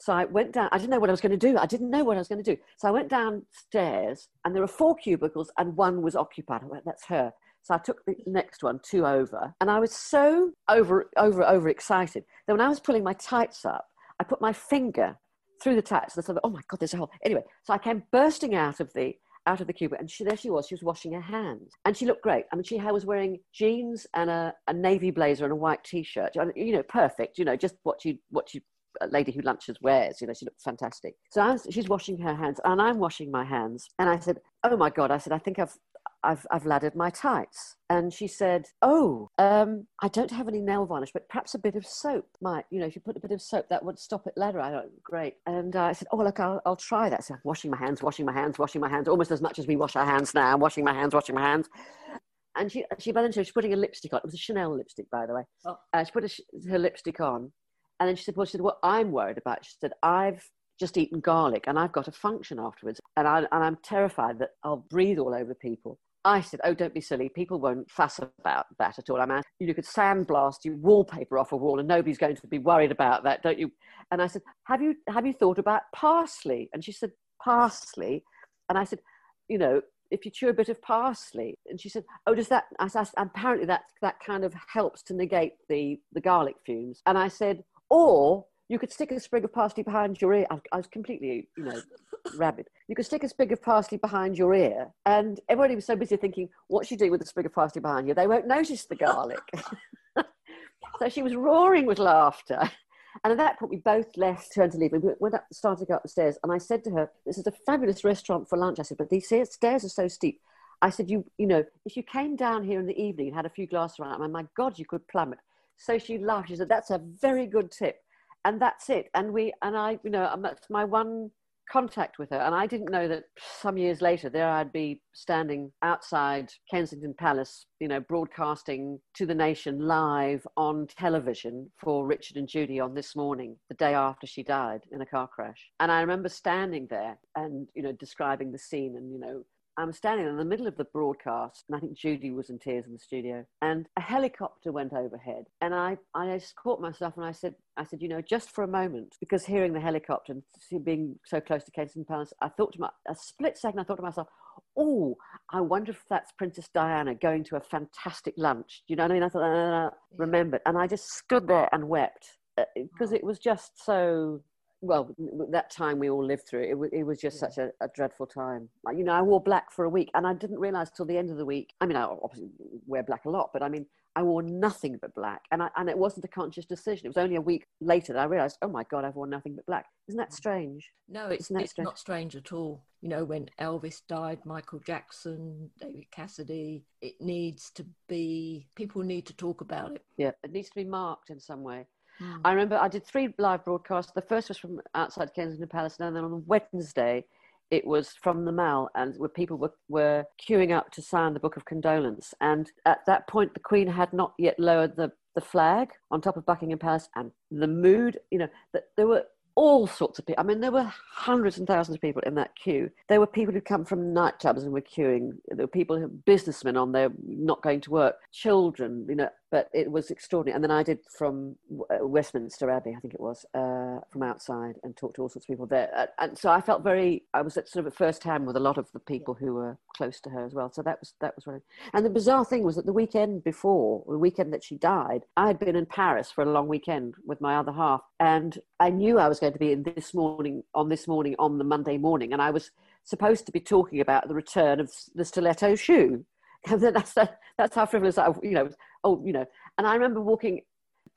So I went down. I didn't know what I was going to do. I didn't know what I was going to do. So I went downstairs, and there were four cubicles, and one was occupied. I went, that's her. So I took the next one, two over, and I was so over, over, over excited that when I was pulling my tights up, I put my finger through the tights. And I thought, oh my God, there's a hole. Anyway, so I came bursting out of the out of the cubicle and she, there she was she was washing her hands and she looked great i mean she was wearing jeans and a, a navy blazer and a white t-shirt you know perfect you know just what you what you a lady who lunches wears you know she looked fantastic so I was, she's washing her hands and i'm washing my hands and i said oh my god i said i think i've I've, I've laddered my tights. And she said, Oh, um, I don't have any nail varnish, but perhaps a bit of soap might, you know, if you put a bit of soap, that would stop it ladder. I thought, Great. And uh, I said, Oh, look, I'll, I'll try that. So washing my hands, washing my hands, washing my hands, almost as much as we wash our hands now, I'm washing my hands, washing my hands. And she, she, by then she was putting a lipstick on. It was a Chanel lipstick, by the way. Oh. Uh, she put a, her lipstick on. And then she said, Well, she said, What I'm worried about, she said, I've just eaten garlic and I've got a function afterwards and, I, and I'm terrified that I'll breathe all over people. I said, "Oh, don't be silly. People won't fuss about that at all. I mean, you could sandblast your wallpaper off a wall, and nobody's going to be worried about that, don't you?" And I said, "Have you have you thought about parsley?" And she said, "Parsley," and I said, "You know, if you chew a bit of parsley," and she said, "Oh, does that?" I said, "Apparently, that that kind of helps to negate the the garlic fumes." And I said, "Or." You could stick a sprig of parsley behind your ear. I, I was completely, you know, rabid. You could stick a sprig of parsley behind your ear, and everybody was so busy thinking, "What's she doing with the sprig of parsley behind you?" They won't notice the garlic. so she was roaring with laughter. And at that point, we both left, turned to leave. We went up, started to go up the stairs, and I said to her, "This is a fabulous restaurant for lunch." I said, "But these stairs are so steep." I said, "You, you know, if you came down here in the evening and had a few glasses around, I mean, my God, you could plummet." So she laughed. She said, "That's a very good tip," and that's it. And we, and I, you know, that's my one contact with her. And I didn't know that some years later, there I'd be standing outside Kensington Palace, you know, broadcasting to the nation live on television for Richard and Judy on this morning, the day after she died in a car crash. And I remember standing there and, you know, describing the scene and, you know, I'm standing in the middle of the broadcast, and I think Judy was in tears in the studio. And a helicopter went overhead, and I, I just caught myself, and I said, I said, you know, just for a moment, because hearing the helicopter and being so close to Kensington Palace, I thought to my a split second, I thought to myself, oh, I wonder if that's Princess Diana going to a fantastic lunch. Do you know what I mean? I thought, uh, remembered, and I just stood there and wept because uh, it was just so well, that time we all lived through, it, it, it was just such a, a, dreadful time. You know, I wore black for a week and I didn't realize till the end of the week. I mean, I obviously wear black a lot, but I mean, I wore nothing but black. And, I, and it wasn't a conscious decision. It was only a week later that I realized, oh my God, I've worn nothing but black. Isn't that mm. strange? No, it's, it's strange? not strange at all. You know, when Elvis died, Michael Jackson, David Cassidy, it needs to be, people need to talk about it. Yeah, it needs to be marked in some way. Mm. I remember I did three live broadcasts. The first was from outside Kensington Palace, and then on Wednesday, it was from the Mall, and where people were, were queuing up to sign the Book of Condolence. And at that point, the Queen had not yet lowered the, the flag on top of Buckingham Palace, and the mood, you know, that there were all sorts of people. I mean, there were hundreds and thousands of people in that queue. There were people who come from nightclubs and were queuing. There were people, businessmen on there, not going to work, children, you know, but it was extraordinary. And then I did from uh, Westminster Abbey, I think it was, uh, from outside and talked to all sorts of people there. And so I felt very, I was at sort of at first hand with a lot of the people who were close to her as well. So that was, that was really, and the bizarre thing was that the weekend before, the weekend that she died, I had been in Paris for a long weekend with my other half. And I knew I was going to be in this morning, on this morning, on the Monday morning. And I was supposed to be talking about the return of the stiletto shoe. And that's, that's how frivolous I, you know, oh, you know. And I remember walking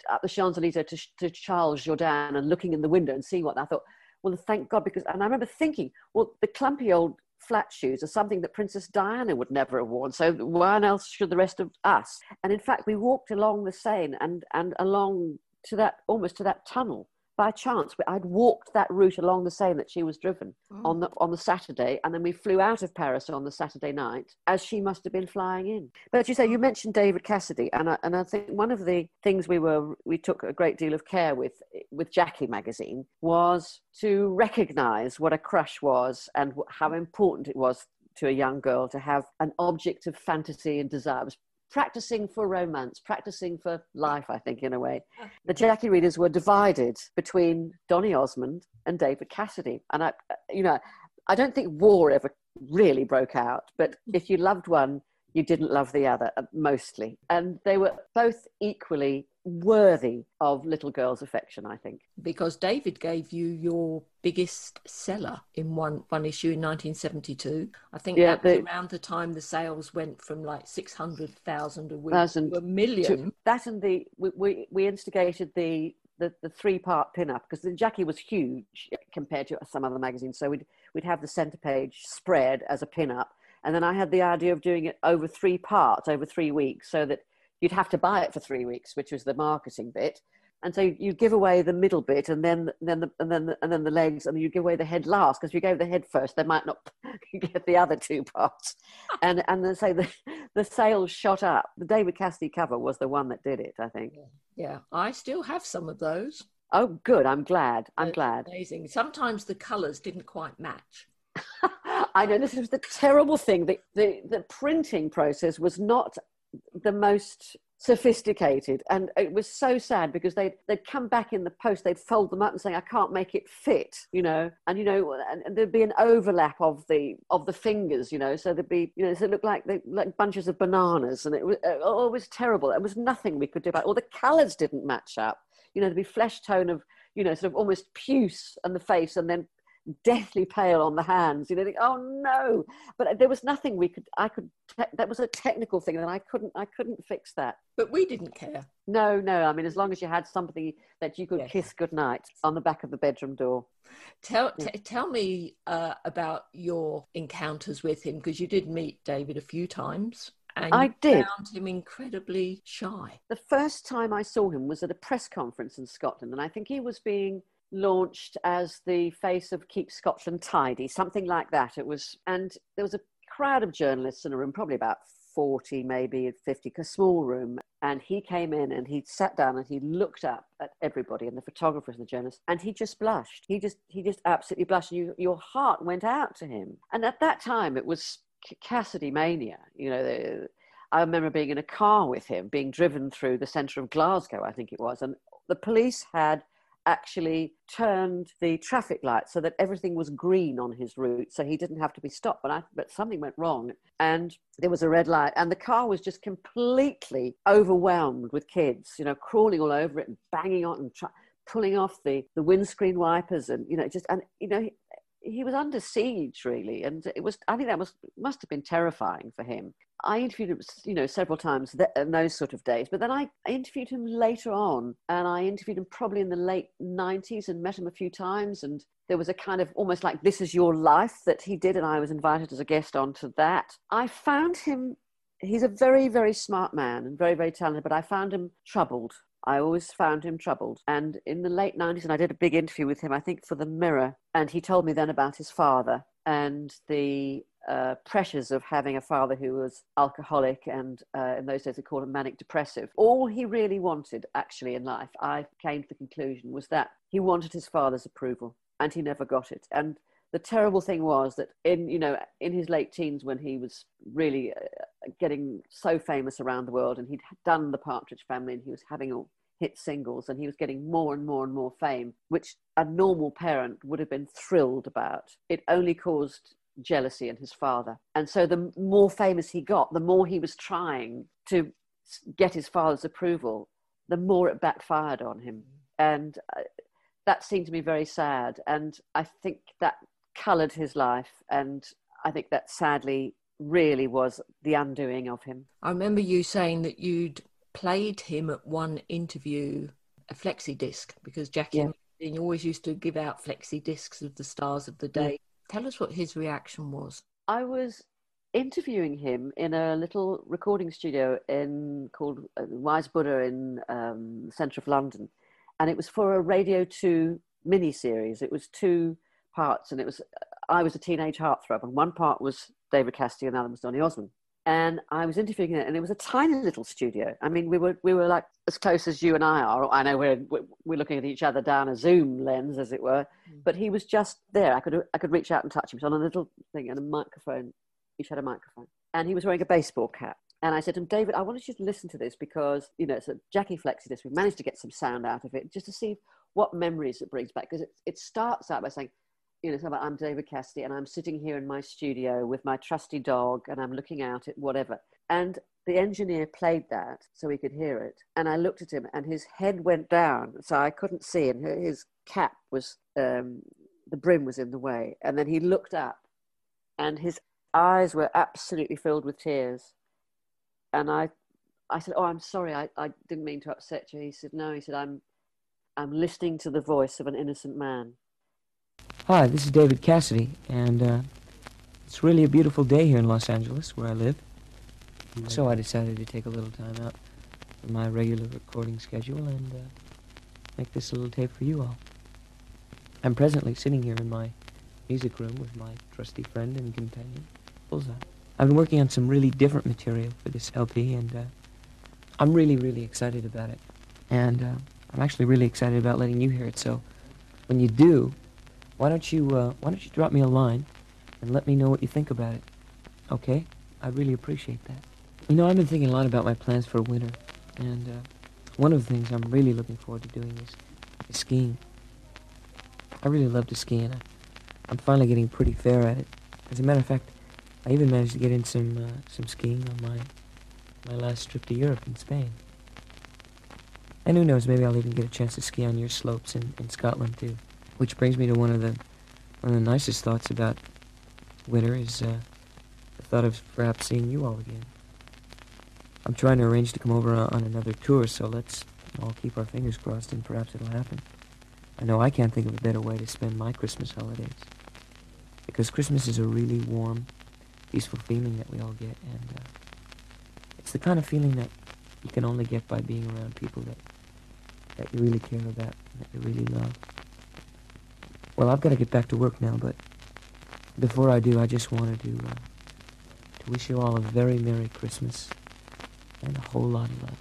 up the Champs Elysees to, to Charles Jourdan and looking in the window and seeing what I thought. Well, thank God, because and I remember thinking, well, the clumpy old flat shoes are something that Princess Diana would never have worn. So why else should the rest of us? And in fact, we walked along the Seine and and along to that almost to that tunnel by chance, I'd walked that route along the Seine that she was driven oh. on the on the Saturday, and then we flew out of Paris on the Saturday night, as she must have been flying in. But you say you oh. mentioned David Cassidy, and I, and I think one of the things we were we took a great deal of care with with Jackie magazine was to recognise what a crush was and how important it was to a young girl to have an object of fantasy and desire. It was practicing for romance, practicing for life, I think, in a way. The Jackie readers were divided between Donny Osmond and David Cassidy. And I, you know, I don't think war ever really broke out, but if you loved one, you didn't love the other, uh, mostly. And they were both equally worthy of little girl's affection, I think. Because David gave you your biggest seller in one, one issue in 1972. I think yeah, that was the, around the time the sales went from like 600,000 a week to a million. To, that and the, we, we, we instigated the the, the three part pin up because Jackie was huge compared to some other magazines. So we'd, we'd have the center page spread as a pin up. And then I had the idea of doing it over three parts, over three weeks, so that you'd have to buy it for three weeks, which was the marketing bit. And so you give away the middle bit, and then then the, and then the, and then the legs, and you give away the head last because if you gave the head first, they might not get the other two parts. and and then so the the sales shot up. The David Cassidy cover was the one that did it, I think. Yeah, I still have some of those. Oh, good. I'm glad. I'm glad. Amazing. Sometimes the colours didn't quite match. I know this was the terrible thing. The, the, the printing process was not the most sophisticated. And it was so sad because they'd, they'd come back in the post they'd fold them up and say i can't make it fit you know? And you know and, and there'd be an overlap of the of the fingers you know? So there'd be you know so it looked like they like bunches of bananas and it was oh, it was terrible. There was nothing we could do about it. Or the colors didn't match up. You know there'd be flesh tone of you know sort of almost puce on the face and then deathly pale on the hands you know think, oh no but there was nothing we could i could te- that was a technical thing and i couldn't i couldn't fix that But we didn't care. no no i mean as long as you had somebody that you could Yes. kiss goodnight on the back of the bedroom door Tell Yeah. t- tell me uh, about your encounters with him because you did meet David a few times, and I did. found him incredibly shy. the first time i saw him was at a press conference in scotland and i think he was being launched as the face of keep scotland tidy something like that. It was and there was a crowd of journalists in a room probably about 40 maybe 50 a small room. And he came in and he sat down and he looked up at everybody and the photographers and the journalists and he just blushed. He just he just absolutely blushed. And you, your heart went out to him. And at that time it was cassidy mania you know the, i remember being in a car with him being driven through the centre of glasgow i think it was and the police had actually turned the traffic lights so that everything was green on his route so he didn't have to be stopped. But, I, but something went wrong and there was a red light and the car was just completely overwhelmed with kids you know crawling all over it and banging on and pulling off the, the windscreen wipers and you know just and you know he, was under siege really and it was i think that was must have been terrifying for him I interviewed him, you know, several times th- in those sort of days. But then I, I interviewed him later on, and I interviewed him probably in the late '90s and met him a few times. And there was a kind of almost like "This Is Your Life" that he did, and I was invited as a guest onto that. I found him. He's a very, very smart man and very, very talented. But I found him troubled. I always found him troubled. And in the late 90s, and I did a big interview with him, I think for the Mirror, and he told me then about his father and the uh, pressures of having a father who was alcoholic and uh, in those days they called him manic depressive. All he really wanted actually in life, I came to the conclusion, was that he wanted his father's approval and he never got it. And the terrible thing was that in you know in his late teens when he was really uh, getting so famous around the world and he'd done the Partridge Family and he was having all hit singles and he was getting more and more and more fame which a normal parent would have been thrilled about. It only caused jealousy in his father. And so the more famous he got the more he was trying to get his father's approval the more it backfired on him. And uh, that seemed to me very sad. And i think that colored his life and i think that sadly really was the undoing of him I remember you saying that you'd played him at one interview a flexi disc because Jackie Yeah. Magazine always used to give out flexi discs of the stars of the day. Tell us what his reaction was. I was interviewing him in a little recording studio in called uh, Wise Buddha in um, centre of London, and it was for a Radio Two mini series. It was two parts, and it was I was a teenage heartthrob, and one part was David Cassidy, and other was Donny Osmond. And I was interviewing it, and it was a tiny little studio. I mean, we were we were like as close as you and I are. I know we're we're looking at each other down a Zoom lens, as it were. Mm. But he was just there. I could I could reach out and touch him. He was on a little thing and a microphone. Each had a microphone, and he was wearing a baseball cap. And I said to him, David, I wanted you to listen to this because you know it's a Jackie Flexi disc. We managed to get some sound out of it just to see what memories it brings back. Because it, it starts out by saying, you know, I'm David Cassidy and I'm sitting here in my studio with my trusty dog and I'm looking out at whatever. And the engineer played that so we could hear it. And I looked at him and his head went down so I couldn't see and his cap was, um, the brim was in the way. And then he looked up and his eyes were absolutely filled with tears. And I, I said, oh, I'm sorry, I, I didn't mean to upset you. He said, no, he said, I'm, I'm listening to the voice of an innocent man. Hi, this is David Cassidy, and uh, it's really a beautiful day here in Los Angeles, where I live. So I decided to take a little time out from my regular recording schedule and uh, make this little tape for you all. I'm presently sitting here in my music room with my trusty friend and companion, Bullseye. I've been working on some really different material for this LP, and uh, I'm really, really excited about it. And uh, I'm actually really excited about letting you hear it. So, when you do, why don't you uh, why don't you drop me a line and let me know what you think about it? Okay, I'd really appreciate that. You know, I've been thinking a lot about my plans for winter, and uh, one of the things I'm really looking forward to doing is, is skiing. I really love to ski, and I, I'm finally getting pretty fair at it. As a matter of fact, I even managed to get in some uh, some skiing on my my last trip to Europe in Spain. And who knows, maybe I'll even get a chance to ski on your slopes in, in Scotland too. Which brings me to one of the one of the nicest thoughts about winter is uh, the thought of perhaps seeing you all again. I'm trying to arrange to come over on another tour, so let's all keep our fingers crossed and perhaps it'll happen. I know I can't think of a better way to spend my Christmas holidays. Because Christmas is a really warm, peaceful feeling that we all get, and uh, it's the kind of feeling that you can only get by being around people that that you really care about, that you really love. Well, I've got to get back to work now, but before I do, I just wanted to uh, to wish you all a very Merry Christmas and a whole lot of love.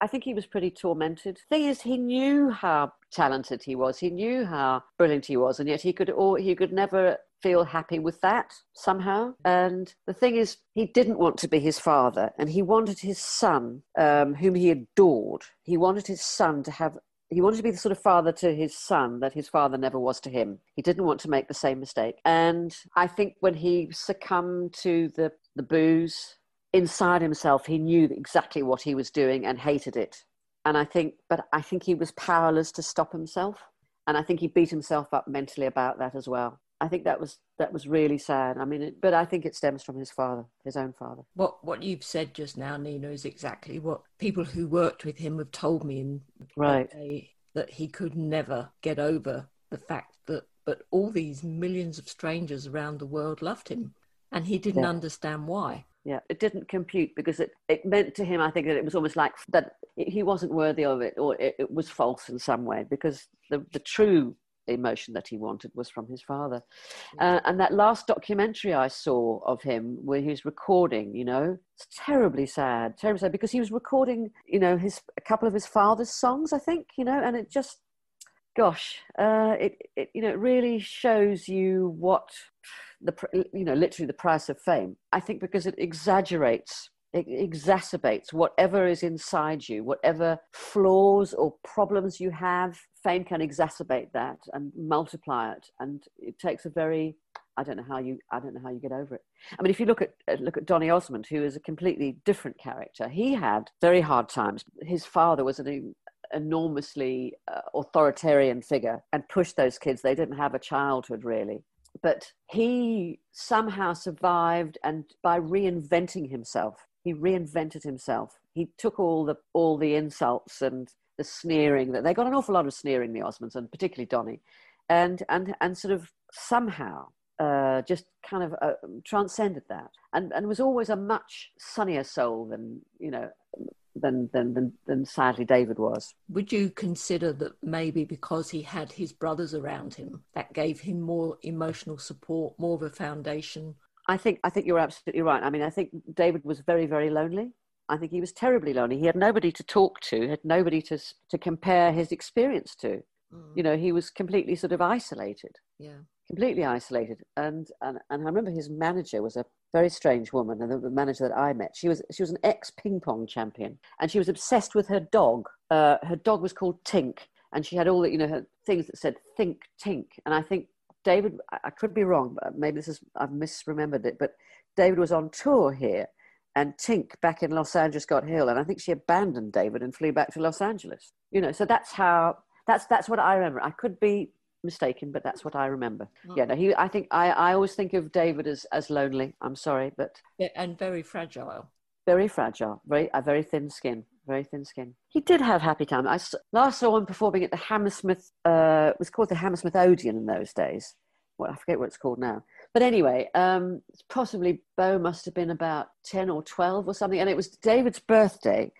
I think he was pretty tormented. Thing is, he knew how talented he was. He knew how brilliant he was, and yet he could or he could never feel happy with that somehow. And the thing is, he didn't want to be his father, and he wanted his son, um, whom he adored. He wanted his son to have. He wanted to be the sort of father to his son that his father never was to him. He didn't want to make the same mistake. And I think when he succumbed to the, the booze, inside himself, he knew exactly what he was doing and hated it. And I think, but I think he was powerless to stop himself. And I think he beat himself up mentally about that as well. I think that was that was really sad. I mean, it, but I think it stems from his father, his own father. What what you've said just now, Nina, is exactly what people who worked with him have told me in right day, that he could never get over the fact that but all these millions of strangers around the world loved him, and he didn't Yeah. understand why. yeah it didn't compute because it, it meant to him i think that it was almost like that he wasn't worthy of it or it, it was false in some way because the, the true emotion that he wanted was from his father. Uh, and that last documentary i saw of him where he was recording you know it's terribly sad terribly sad because he was recording you know his a couple of his father's songs i think you know and it just gosh uh, it, it you know it really shows you what the you know literally the price of fame. I think because it exaggerates it exacerbates whatever is inside you whatever flaws or problems you have fame can exacerbate that and multiply it. And it takes a very i don't know how you i don't know how you get over it. I mean if you look at look at donny osmond who is a completely different character he had very hard times. His father was an enormously uh, authoritarian figure and pushed those kids. They didn't have a childhood really. But he somehow survived and by reinventing himself he reinvented himself. He took all the all the insults and the sneering that they got an awful lot of sneering the osmonds and particularly donny. And and and sort of somehow uh, just kind of uh, transcended that. And and was always a much sunnier soul than you know than than than, than sadly david was. Would you consider that maybe because he had his brothers around him, that gave him more emotional support, more of a foundation? I think I think you're absolutely right. I mean, I think David was very very lonely. I think he was terribly lonely. He had nobody to talk to, had nobody to to compare his experience to. You know, he was completely sort of isolated, Yeah. completely isolated. And and and I remember his manager was a very strange woman, and the- the manager that I met, she was she was an ex ping pong champion, and she was obsessed with her dog. Uh, her dog was called Tink, and she had all the you know her things that said "Think Tink," and I think David, I could be wrong, but maybe this is, I've misremembered it, but David was on tour here and Tink back in Los Angeles got ill. And I think she abandoned David and flew back to Los Angeles. You know, so that's how, that's, that's what I remember. I could be mistaken, but that's what I remember. Mm. Yeah, no, he, I think, I, I always think of David as, as lonely. I'm sorry, but Yeah, and very fragile. very fragile, very, a very thin skin, very thin skin. He did have happy time. I last saw him performing at the Hammersmith. Uh, it was called the Hammersmith Odeon in those days. Well, I forget what it's called now. But anyway, um, possibly Beau must have been about ten or twelve or something, and it was David's birthday,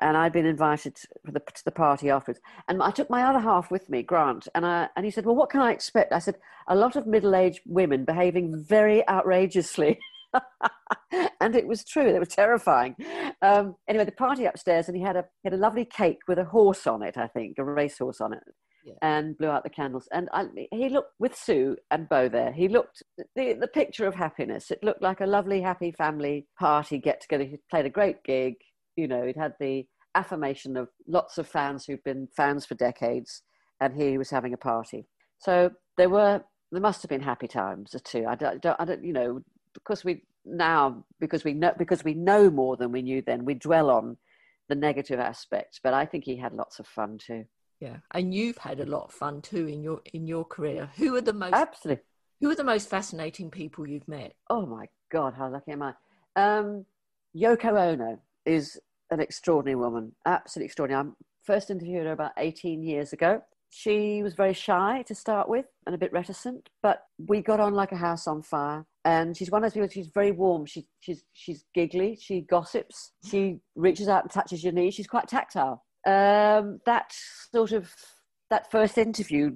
and I'd been invited the, to the party afterwards. And I took my other half with me, Grant, and I, and he said, "Well, what can I expect?" I said, "A lot of middle-aged women behaving very outrageously." and it was true. It was terrifying. Um, anyway, the party upstairs, and he had a he had a lovely cake with a horse on it. I think a racehorse on it. Yeah. And blew out the candles, and I, he looked with Sue and Beau there. He looked the the picture of happiness. It looked like a lovely, happy family party get together. He played a great gig. You know, he'd had the affirmation of lots of fans who've been fans for decades, and here he was having a party. So there were there must have been happy times too. I don't, I don't you know, because we now because we know because we know more than we knew then. We dwell on the negative aspects, but I think he had lots of fun too. Yeah, and you've had a lot of fun too in your in your career. Who are the most Absolutely. who are the most fascinating people you've met? Oh my God, how lucky am I? Um, Yoko Ono is an extraordinary woman, absolutely extraordinary. I first interviewed her about 18 years ago. She was very shy to start with and a bit reticent, but we got on like a house on fire. And she's one of those people, she's very warm. She, she's, she's giggly, she gossips, she reaches out and touches your knee. She's quite tactile. Um, that sort of, that first interview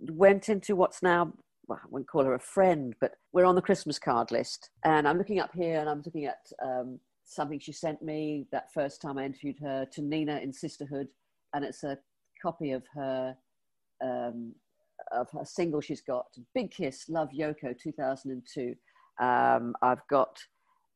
went into what's now well, I wouldn't call her a friend, but we're on the Christmas card list. And I'm looking up here and I'm looking at um, something she sent me that first time I interviewed her to Nina in Sisterhood. And it's a copy of her um, of her single she's got Big Kiss, Love Yoko, 2002. Um, I've got,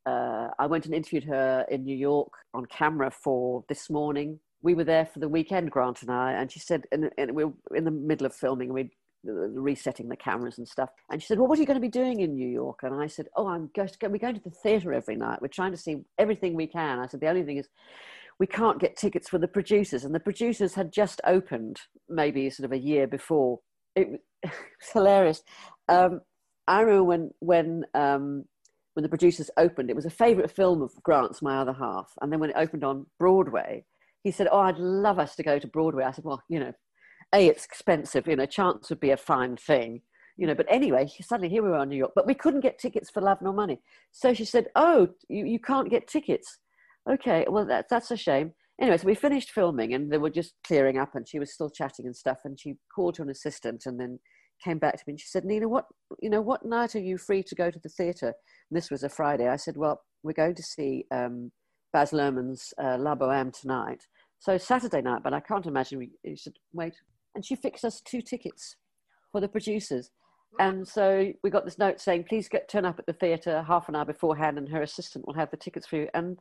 uh, I went and interviewed her in New York on camera for this morning. We were there for the weekend, Grant and I, and she said, and, and we were in the middle of filming, we resetting the cameras and stuff. And she said, "Well, what are you going to be doing in New York?" And I said, "Oh, I'm going to, we're going to the theatre every night. We're trying to see everything we can." I said, "The only thing is, we can't get tickets for the producers, and the producers had just opened, maybe sort of a year before. It, was hilarious. Um, I remember when when um, when the producers opened, it was a favourite film of Grant's, My Other Half, and then when it opened on Broadway, he said, "Oh, I'd love us to go to Broadway." I said, "Well, you know, a it's expensive. You know, chance would be a fine thing." You know, but anyway, suddenly here we are in New York, but we couldn't get tickets for Love Nor Money. So she said, "Oh, you, you can't get tickets." Okay, well that, that's a shame. Anyway, so we finished filming and they were just clearing up and she was still chatting and stuff and she called to an assistant and then came back to me and she said, Nina, what you know, what night are you free to go to the theatre? And this was a Friday. I said, Well, we're going to see um, Baz Luhrmann's uh, La Boheme tonight. So Saturday night, but I can't imagine we you should wait. And she fixed us two tickets for the producers. And so we got this note saying, please get turn up at the theatre half an hour beforehand and her assistant will have the tickets for you. And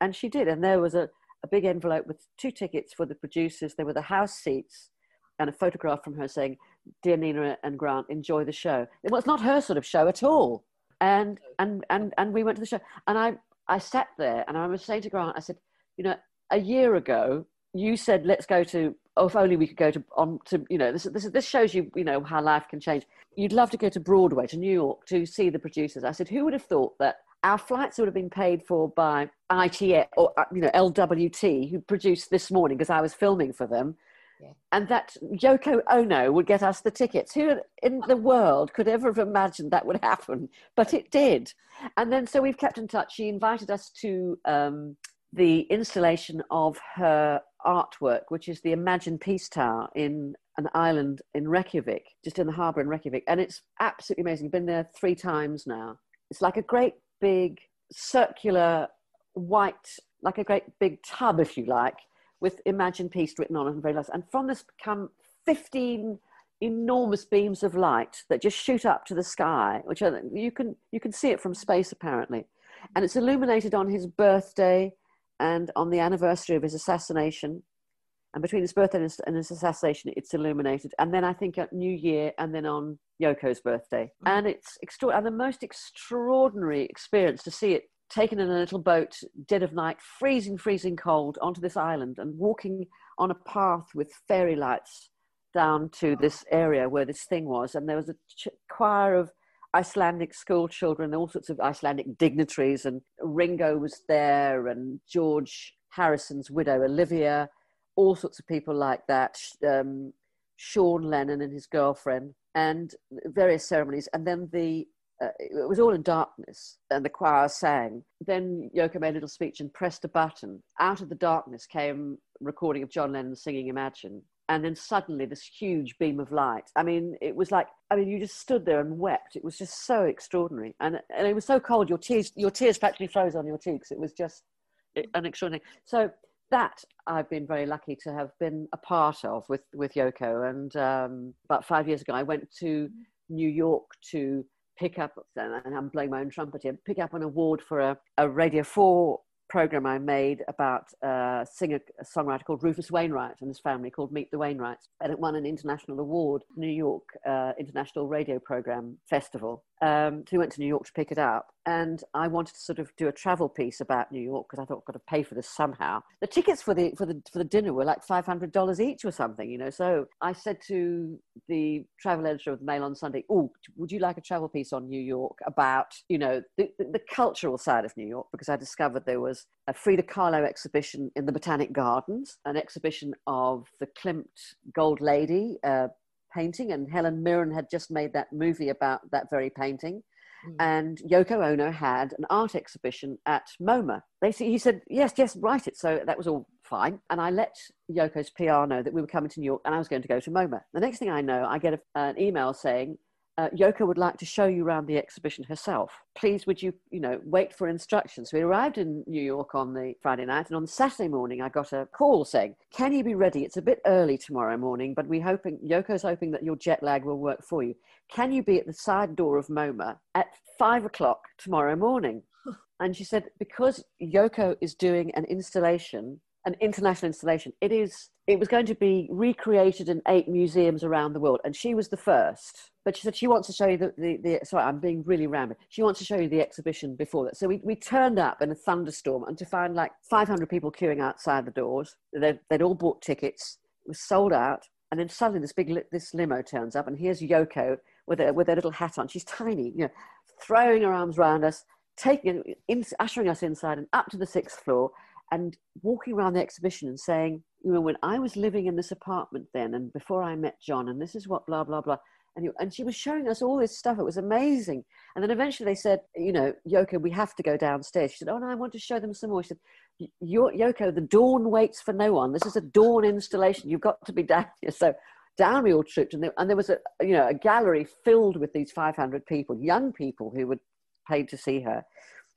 and she did. And there was a, a big envelope with two tickets for the producers. There were the house seats and a photograph from her saying, Dear Nina and Grant, enjoy the show. It was not her sort of show at all. And, and, and, and we went to the show. And I, I sat there and I was saying to Grant, I said, you know, a year ago, you said, let's go to, oh, if only we could go to, on to, you know, this, this, this shows you, you know, how life can change. You'd love to go to Broadway, to New York, to see the producers. I said, who would have thought that our flights would have been paid for by ITA or uh, you know LWT, who produced this morning because I was filming for them, yeah. and that Yoko Ono would get us the tickets. Who in the world could ever have imagined that would happen? But it did, and then so we've kept in touch. She invited us to um, the installation of her artwork, which is the Imagine Peace Tower in an island in Reykjavik, just in the harbour in Reykjavik, and it's absolutely amazing. Been there three times now. It's like a great big circular white, like a great big tub, if you like, with Imagine Peace written on it and very nice. And from this come 15 enormous beams of light that just shoot up to the sky, which are, you can you can see it from space apparently, and it's illuminated on his birthday and on the anniversary of his assassination. And between his birthday and his assassination, it's illuminated. And then I think at New Year, and then on Yoko's birthday. Mm. And it's extra- and the most extraordinary experience to see it taken in a little boat, dead of night, freezing, freezing cold, onto this island and walking on a path with fairy lights down to this area where this thing was. And there was a ch- choir of Icelandic school children, all sorts of Icelandic dignitaries, and Ringo was there, and George Harrison's widow, Olivia, all sorts of people like that. Um, Sean Lennon and his girlfriend and various ceremonies. And then the uh, it was all in darkness, and the choir sang. Then Yoko made a little speech and pressed a button. Out of the darkness came recording of John Lennon singing "Imagine," and then suddenly this huge beam of light. I mean, it was like I mean, you just stood there and wept. It was just so extraordinary, and and it was so cold. Your tears your tears practically froze on your cheeks. It was just an extraordinary. So that I've been very lucky to have been a part of with with Yoko. And um, about five years ago, I went to New York to pick up, and I'm blowing my own trumpet here, pick up an award for a, a Radio 4 program I made about a singer, a songwriter called Rufus Wainwright and his family called Meet the Wainwrights. And it won an international award, New York uh, International Radio Program Festival. Um, went to New York to pick it up. And I wanted to sort of do a travel piece about New York because I thought I've got to pay for this somehow. The tickets for the, for, the, for the dinner were like $500 each or something, you know. So I said to the travel editor of the Mail on Sunday, oh, would you like a travel piece on New York about, you know, the, the, the cultural side of New York? Because I discovered there was a Frida Kahlo exhibition in the Botanic Gardens, an exhibition of the Klimt Gold Lady, uh, painting, and Helen Mirren had just made that movie about that very painting. Mm. And Yoko Ono had an art exhibition at MoMA. They he said, yes, yes, write it. So that was all fine. And I let Yoko's PR know that we were coming to New York and I was going to go to MoMA. The next thing I know, I get a, an email saying, uh, Yoko would like to show you around the exhibition herself. Please, would you, you know, wait for instructions? We arrived in New York on the Friday night, and on Saturday morning, I got a call saying, "Can you be ready? It's a bit early tomorrow morning, but we hoping Yoko's hoping that your jet lag will work for you. Can you be at the side door of MoMA at five o'clock tomorrow morning?" and she said, "Because Yoko is doing an installation." An international installation. It is. It was going to be recreated in eight museums around the world, and she was the first but she said she wants to show you the, the, the sorry, I'm being really rambling. She wants to show you the exhibition before that. So we, we turned up in a thunderstorm and to find like 500 people queuing outside the doors. They'd, they'd all bought tickets. It was sold out. And then suddenly this big, this limo turns up and here's Yoko with a, with a little hat on. She's tiny, you know, throwing her arms around us, taking, in, ushering us inside and up to the sixth floor and walking around the exhibition and saying, you know, when I was living in this apartment then and before I met John and this is what blah, blah, blah and, and she was showing us all this stuff. It was amazing. And then eventually they said, you know, Yoko, we have to go downstairs. She said, oh, no, I want to show them some more. She said, Yoko, the dawn waits for no one. This is a dawn installation. You've got to be down here. So down we all trooped. And there, and there was a, you know, a gallery filled with these 500 people, young people who were paid to see her.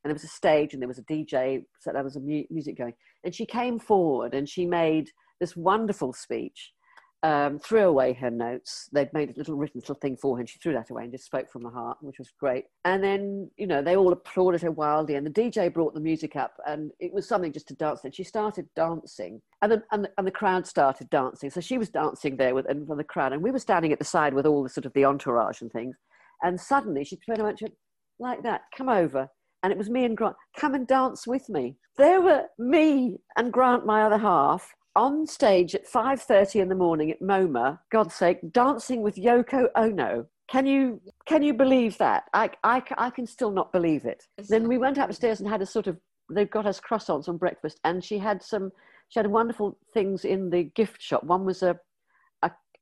And there was a stage and there was a DJ, so there was a mu- music going. And she came forward and she made this wonderful speech um, threw away her notes. They'd made a little written little thing for her, and she threw that away and just spoke from the heart, which was great. And then, you know, they all applauded her wildly, and the DJ brought the music up, and it was something just to dance. And she started dancing, and then and the, and the crowd started dancing. So she was dancing there with and the crowd, and we were standing at the side with all the sort of the entourage and things. And suddenly she turned around, she went, like that, come over. And it was me and Grant, come and dance with me. There were me and Grant, my other half, on stage at 5.30 in the morning at MoMA, God's sake, dancing with Yoko Ono. Can you can you believe that? I, I, I can still not believe it. Then we went upstairs and had a sort of they've got us croissants on breakfast, and she had some she had wonderful things in the gift shop. One was a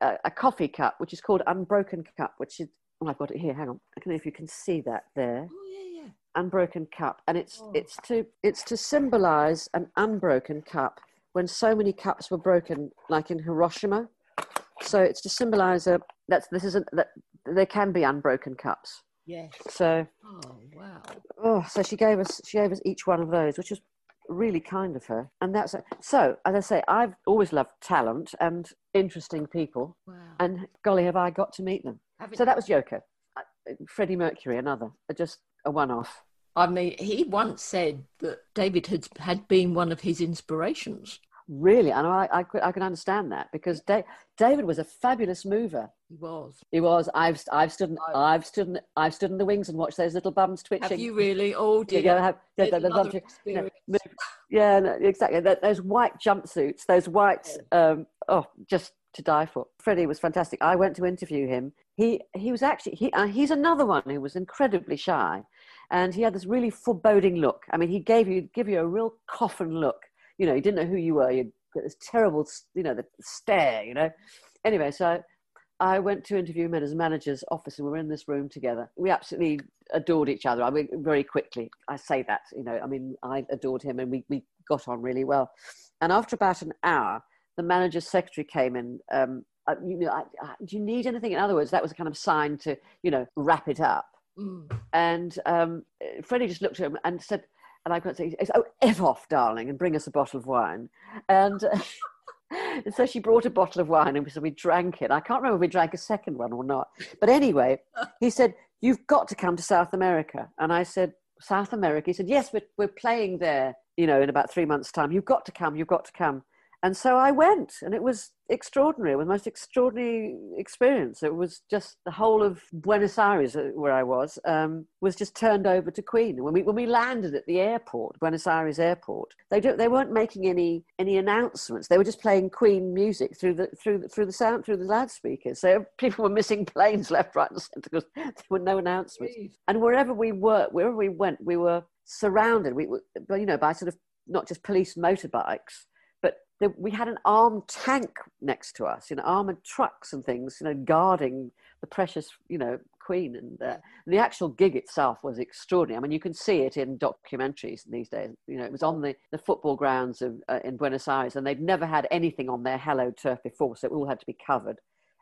a, a coffee cup, which is called Unbroken Cup, which is oh I've got it here. Hang on, I don't know if you can see that there. Oh yeah, yeah. Unbroken cup, and it's Oh. it's to it's to symbolise an unbroken cup when so many cups were broken, like in Hiroshima. So it's to symbolise a that's this isn't that there can be unbroken cups. Yes. So Oh wow. oh, so she gave us she gave us each one of those, which was really kind of her. And that's so as I say, I've always loved talent and interesting people, Wow. and golly, have I got to meet them. Haven't So that was Yoko, Freddie Mercury, another, just a one-off. I mean, he once said that David had had been one of his inspirations. Really, and I, I, could- I can understand that because da- David was a fabulous mover. He was. He was. I've I've stood in, I've stood in, I've stood in the wings and watched those little bums twitching. Have you really? Oh Yeah, dear. yeah, have, yeah, the- the you know, yeah, no, exactly. Th those white jumpsuits, those white, um, oh, just to die for. Freddie was fantastic. I went to interview him. He he was actually he uh, he's another one who was incredibly shy, and he had this really foreboding look. I mean, he gave you give you a real coffin look. You know, you didn't know who you were. You got this terrible, you know, the stare. You know. Anyway, so I went to interview him at his manager's office, and we were in this room together. We absolutely adored each other. I mean, very quickly. I say that, you know. I mean, I adored him, and we we got on really well. And after about an hour, the manager's secretary came in. Um, uh, you know, I, I, do you need anything? In other words, that was a kind of sign to, you know, wrap it up. Mm. And um, Freddie just looked at him and said, and I couldn't say, said, oh, F off, darling, and bring us a bottle of wine. And, uh, and so she brought a bottle of wine and so we drank it. I can't remember if we drank a second one or not. But anyway, he said, You've got to come to South America. And I said, South America? He said, Yes, we're, we're playing there, you know, in about three months' time. You've got to come, you've got to come. And so I went, and it was extraordinary, it was the most extraordinary experience. It was just the whole of Buenos Aires, uh, where I was, um, was just turned over to Queen. When we when we landed at the airport, Buenos Aires airport, they don't they weren't making any any announcements. They were just playing Queen music through the through the, through the sound through the loudspeakers. So people were missing planes left, right, and centre because there were no announcements. And wherever we were, wherever we went, we were surrounded. We were, you know, by sort of not just police motorbikes we had an armed tank next to us, you know, armored trucks and things, you know, guarding the precious, you know, Queen. And uh, the actual gig itself was extraordinary. I mean, you can see it in documentaries these days. You know, it was on the, the football grounds of, uh, in Buenos Aires, and they'd never had anything on their hallowed turf before, so it all had to be covered.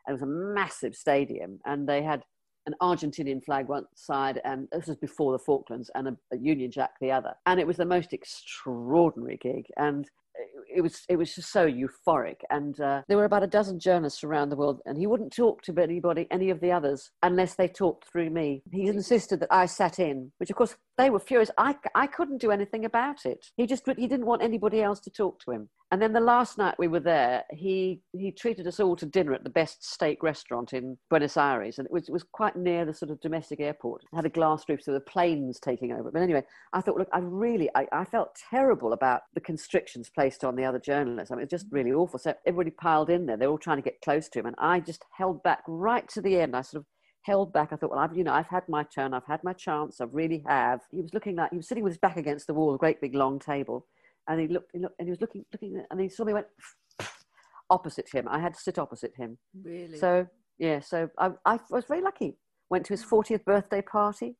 And it was a massive stadium, and they had an Argentinian flag one side, and this was before the Falklands, and a, a Union Jack the other. And it was the most extraordinary gig. And it was it was just so euphoric. And uh, there were about a dozen journalists around the world and he wouldn't talk to anybody any of the others unless they talked through me. He insisted that i sat in which of course they were furious. I, I couldn't do anything about it. He just he didn't want anybody else to talk to him and then the last night we were there, he, he treated us all to dinner at the best steak restaurant in Buenos Aires. And it was, it was quite near the sort of domestic airport. It had a glass roof, so the planes taking over. But anyway, I thought, look, I really, I, I felt terrible about the constrictions placed on the other journalists. I mean, it was just really awful. So everybody piled in there. They were all trying to get close to him. And I just held back right to the end. I sort of held back. I thought, well, I've, you know, I've had my turn. I've had my chance. I really have. He was looking like, he was sitting with his back against the wall, a great big long table and he looked, he looked and he was looking, looking, and he saw me went opposite him. I had to sit opposite him. Really? So yeah, so I, I was very lucky. Went to his 40th birthday party,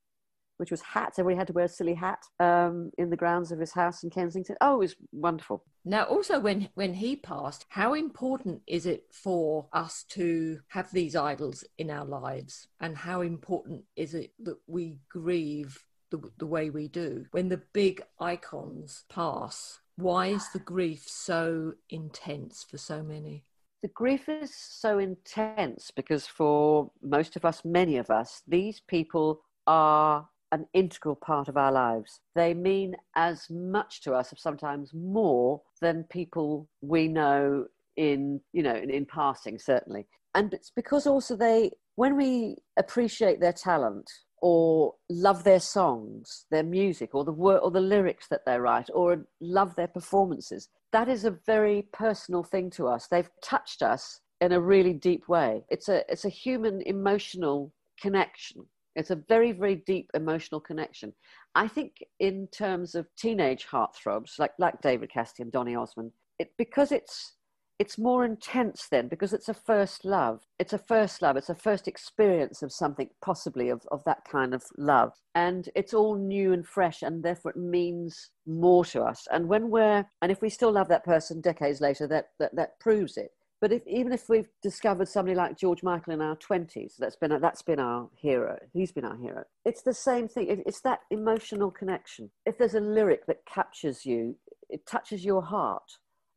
which was hats. Everybody had to wear a silly hat um, in the grounds of his house in Kensington. Oh, it was wonderful. Now, also when when he passed, how important is it for us to have these idols in our lives, and how important is it that we grieve the, the way we do. When the big icons pass, why is the grief so intense for so many? The grief is so intense because for most of us, many of us, these people are an integral part of our lives. They mean as much to us, sometimes more, than people we know in, you know, in, in passing, certainly. And it's because also they, when we appreciate their talent, or love their songs, their music, or the or the lyrics that they write, or love their performances. That is a very personal thing to us. They've touched us in a really deep way. It's a it's a human emotional connection. It's a very very deep emotional connection. I think in terms of teenage heartthrobs like like David Cassidy and Donny Osmond, it because it's it's more intense then because it's a first love. It's a first love. It's a first experience of something, possibly of, of that kind of love. And it's all new and fresh, and therefore it means more to us. And when we're, and if we still love that person decades later, that, that, that proves it. But if, even if we've discovered somebody like George Michael in our 20s, that's been, that's been our hero, he's been our hero, it's the same thing. It's that emotional connection. If there's a lyric that captures you, it touches your heart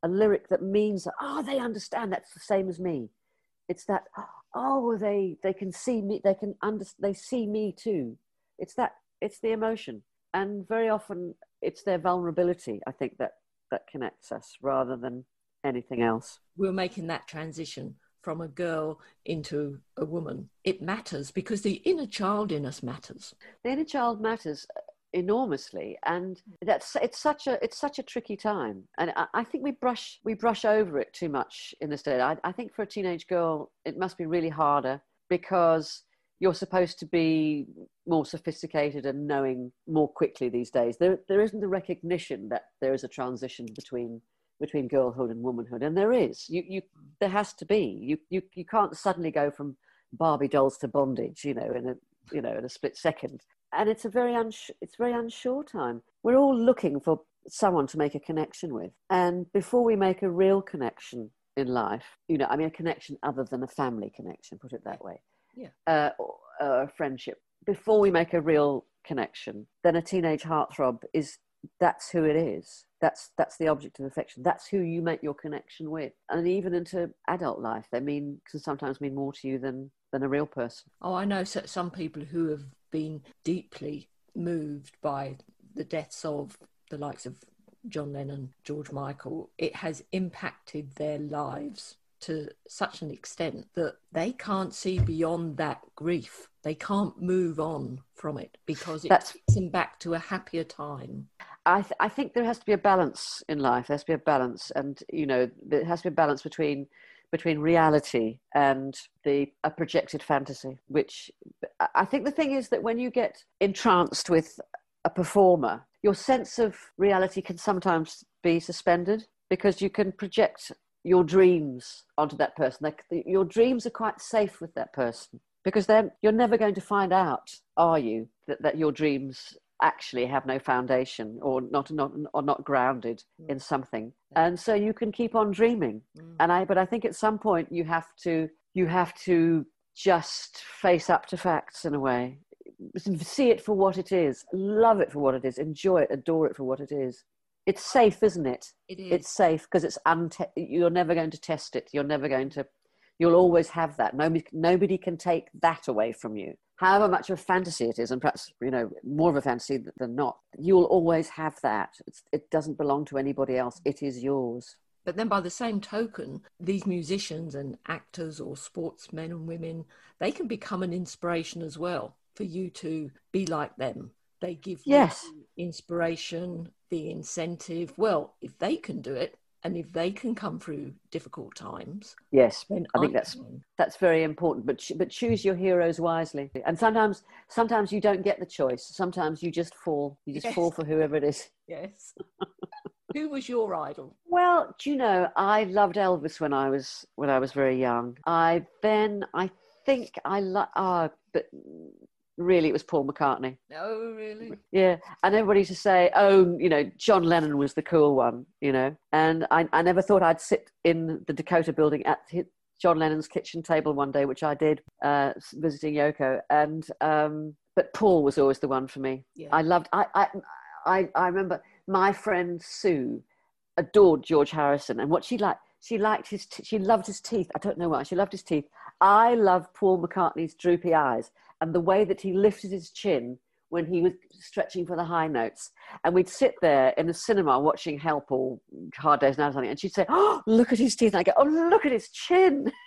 a lyric that means oh they understand that's the same as me. It's that oh they they can see me they can under they see me too. It's that it's the emotion. And very often it's their vulnerability i think that that connects us rather than anything else. We're making that transition from a girl into a woman. It matters because the inner child in us matters. The inner child matters enormously and hmm. that's it's such a it's such a tricky time and I, I, think we brush we brush over it too much in this day I, I think for a teenage girl it must be really harder because you're supposed to be more sophisticated and knowing more quickly these days. There there isn't the recognition that there is a transition between between girlhood and womanhood and there is. You you there has to be. You you, you can't suddenly go from barbie dolls to bondage you know in a you know in a split second and it's a very uns- it's very unsure time. We're all looking for someone to make a connection with, and before we make a real connection in life, you know, I mean, a connection other than a family connection, put it that way, Yeah. uh, or, or a friendship, before we make a real connection, then a teenage heartthrob is that's who it is. That's that's the object of affection. That's who you make your connection with. And even into adult life, they mean can sometimes mean more to you than than a real person. Oh, I know some people who have been deeply moved by the deaths of the likes of John Lennon, George Michael. It has impacted their lives to such an extent that they can't see beyond that grief. They can't move on from it because it That's- takes them back to a happier time. I, th- I think there has to be a balance in life. There has to be a balance, and you know, there has to be a balance between between reality and the a projected fantasy. Which I- think the thing is that when you get entranced with a performer, your sense of reality can sometimes be suspended because you can project your dreams onto that person. Your dreams are quite safe with that person because then you're never going to find out, are you, that, that your dreams actually have no foundation or not not or not grounded hmm. in something. And so you can keep on dreaming. Hmm. And i but i think at some point you have to you have to just face up to facts in a way. See it for what it is. Love it for what it is. Enjoy it. Adore it for what it is. It's safe isn't it? It is. it's safe because it's unte- you're never going to test it. You're never going to you'll always have that. Nobody nobody can take that away from you however much of a fantasy it is and perhaps you know more of a fantasy than not you'll always have that it's, it doesn't belong to anybody else it is yours But then, by the same token, these musicians and actors or sportsmen and women, they can become an inspiration as well for you to be like them. They give Yes. you inspiration, the incentive. Well, if they can do it and if they can come through difficult times, yes i think I that's can. that's very important but but choose your heroes wisely and sometimes sometimes you don't get the choice sometimes you just fall you just Yes. fall for whoever it is Yes. Who was your idol? Well, do you know, I loved Elvis when I was when I was very young. I then I think I like ah, but really it was Paul McCartney. Oh, really? Yeah, and everybody used to say, oh, you know, John Lennon was the cool one, you know, and I I never thought I'd sit in the Dakota building at hi- John Lennon's kitchen table one day, which I did, uh, visiting Yoko, and um, but Paul was always the one for me. Yeah. I loved. I, I I I remember my friend Sue adored George Harrison, and what she liked. She liked his. T- she loved his teeth. I don't know why. She loved his teeth. I love Paul McCartney's droopy eyes and the way that he lifted his chin when he was stretching for the high notes. And we'd sit there in the cinema watching Help or Hard Day's Night or something, and she'd say, "Oh, look at his teeth." And I go, "Oh, look at his chin."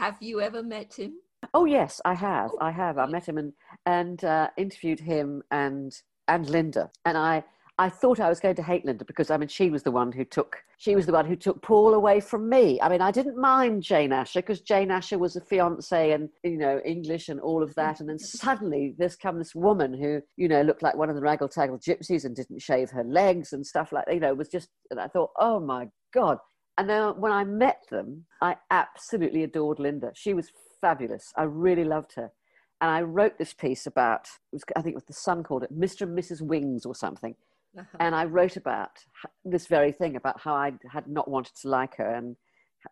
Have you ever met him? Oh yes, I have. I have. I met him and and uh, interviewed him and and Linda. And I I thought I was going to hate Linda because I mean she was the one who took she was the one who took Paul away from me. I mean I didn't mind Jane Asher because Jane Asher was a fiance and you know English and all of that. And then suddenly there's come this woman who you know looked like one of the Raggle Taggle Gypsies and didn't shave her legs and stuff like you know was just. And I thought, oh my god. And then when I met them, I absolutely adored Linda. She was fabulous. I really loved her. And I wrote this piece about, I think it was The Sun called it, Mr. and Mrs. Wings or something. And I wrote about this very thing about how I had not wanted to like her and,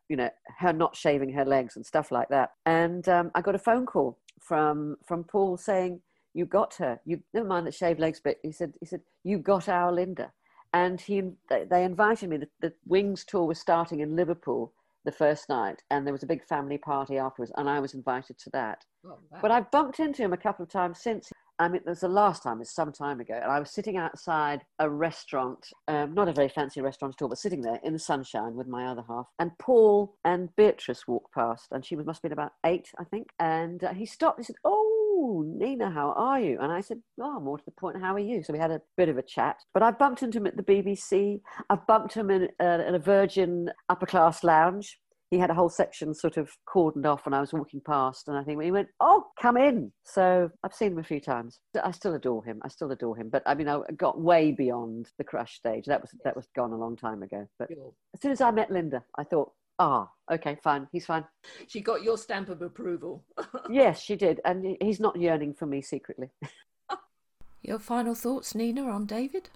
you know, her not shaving her legs and stuff like that. And um, I got a phone call from, from Paul saying, you got her. You never mind the shaved legs, but he said, he said, you got our Linda. And he, they, invited me. The, the Wings tour was starting in Liverpool the first night, and there was a big family party afterwards, and I was invited to that. Well, that- But I've bumped into him a couple of times since. I mean, there's the last time, it's some time ago, and I was sitting outside a restaurant, um, not a very fancy restaurant at all, but sitting there in the sunshine with my other half. And Paul and Beatrice walked past, and she must have been about eight, I think. And uh, he stopped. He said, "Oh, Nina, how are you?" And I said, "Oh, more to the point, how are you?" So we had a bit of a chat. But I bumped into him at the BBC. I've bumped him in, uh, in a Virgin upper class lounge he had a whole section sort of cordoned off when I was walking past, and I think he went, "Oh, come in." So I've seen him a few times. I still adore him. I still adore him. But I mean, I got way beyond the crush stage. That was that was gone a long time ago. But Sure. as soon as I met Linda, I thought, "Ah, okay, fine, he's fine." She got your stamp of approval. yes, she did, and he's not yearning for me secretly. Your final thoughts, Nina, on David?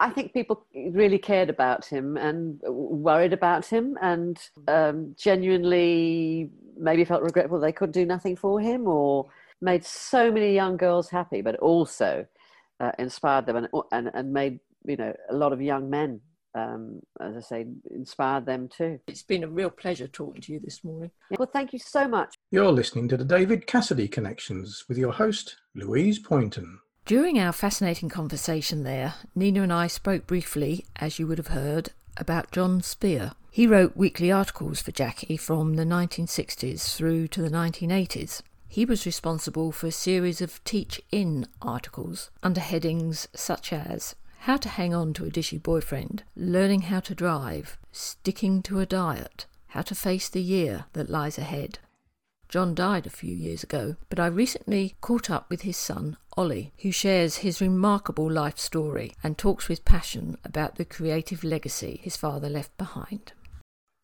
I think people really cared about him and worried about him and um, genuinely maybe felt regretful they could do nothing for him or made so many young girls happy, but also uh, inspired them and, and, and made you know a lot of young men um, as I say, inspired them too. It's been a real pleasure talking to you this morning. Well, thank you so much. You're listening to the David Cassidy Connections with your host, Louise Poynton. During our fascinating conversation there, Nina and I spoke briefly, as you would have heard, about John Speer. He wrote weekly articles for Jackie from the 1960s through to the 1980s. He was responsible for a series of teach in articles under headings such as How to Hang On to a Dishy Boyfriend, Learning How to Drive, Sticking to a Diet, How to Face the Year That Lies Ahead. John died a few years ago, but I recently caught up with his son, Oli, who shares his remarkable life story and talks with passion about the creative legacy his father left behind.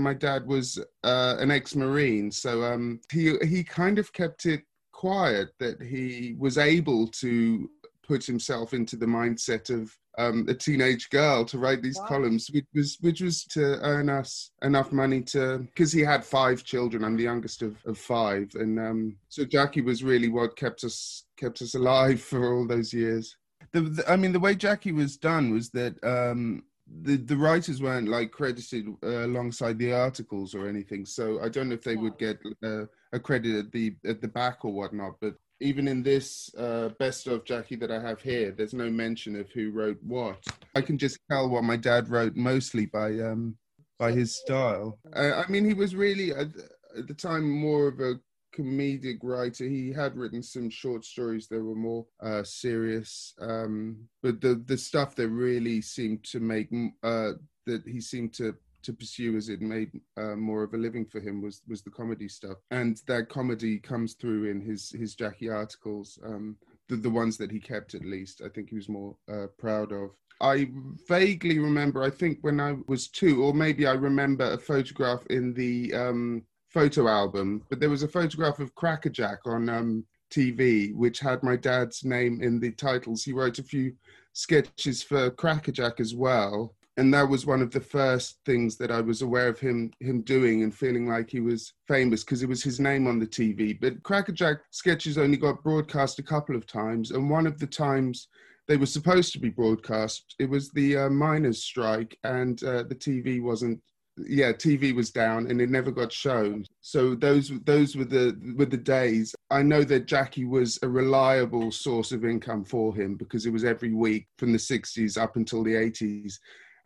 My dad was uh, an ex-marine, so um, he he kind of kept it quiet that he was able to put himself into the mindset of um, a teenage girl to write these wow. columns, which was which was to earn us enough money to because he had five children. I'm the youngest of, of five, and um, so Jackie was really what kept us kept us alive for all those years. The, the, I mean, the way Jackie was done was that um, the the writers weren't like credited uh, alongside the articles or anything. So I don't know if they would get uh, a credit at the at the back or whatnot. But even in this uh, best of Jackie that I have here, there's no mention of who wrote what. I can just tell what my dad wrote mostly by um, by his style. Uh, I mean, he was really at, at, the time more of a comedic writer. He had written some short stories that were more uh, serious, um, but the the stuff that really seemed to make uh, that he seemed to to pursue as it made uh, more of a living for him was was the comedy stuff, and that comedy comes through in his his Jackie articles. Um, the, the ones that he kept at least, I think he was more uh, proud of. I vaguely remember, I think when I was two, or maybe I remember a photograph in the um, photo album, but there was a photograph of Crackerjack on um, TV, which had my dad's name in the titles. He wrote a few sketches for Crackerjack as well and that was one of the first things that I was aware of him him doing and feeling like he was famous because it was his name on the TV. But Crackerjack sketches only got broadcast a couple of times, and one of the times they were supposed to be broadcast, it was the uh, miners' strike, and uh, the TV wasn't. Yeah, TV was down, and it never got shown. So those those were the were the days. I know that Jackie was a reliable source of income for him because it was every week from the 60s up until the 80s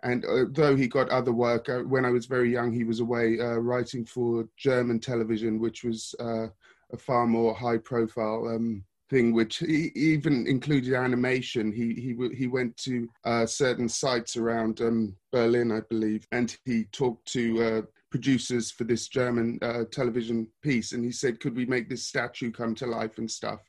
and though he got other work, uh, when I was very young, he was away uh, writing for German television, which was uh, a far more high profile um, thing, which he, even included animation. He, he, he went to uh, certain sites around um, Berlin, I believe, and he talked to uh, producers for this German uh, television piece. And he said, Could we make this statue come to life and stuff?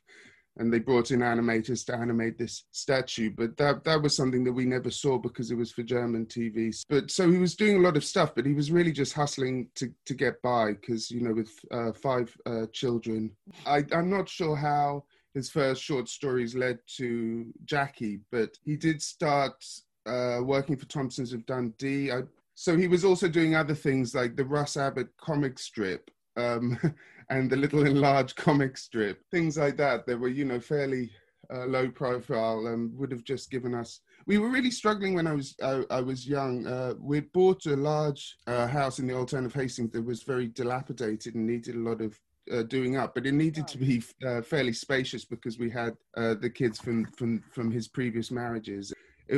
And they brought in animators to animate this statue. But that that was something that we never saw because it was for German TV. But so he was doing a lot of stuff, but he was really just hustling to to get by because you know with uh, five uh, children, I, I'm not sure how his first short stories led to Jackie, but he did start uh, working for Thomsons of Dundee. I, so he was also doing other things like the Russ Abbott comic strip. Um, and the little enlarged comic strip, things like that. They were, you know, fairly uh, low profile and would have just given us. We were really struggling when I was I, I was young. Uh, we bought a large uh, house in the old town of Hastings that was very dilapidated and needed a lot of uh, doing up, but it needed to be uh, fairly spacious because we had uh, the kids from from from his previous marriages.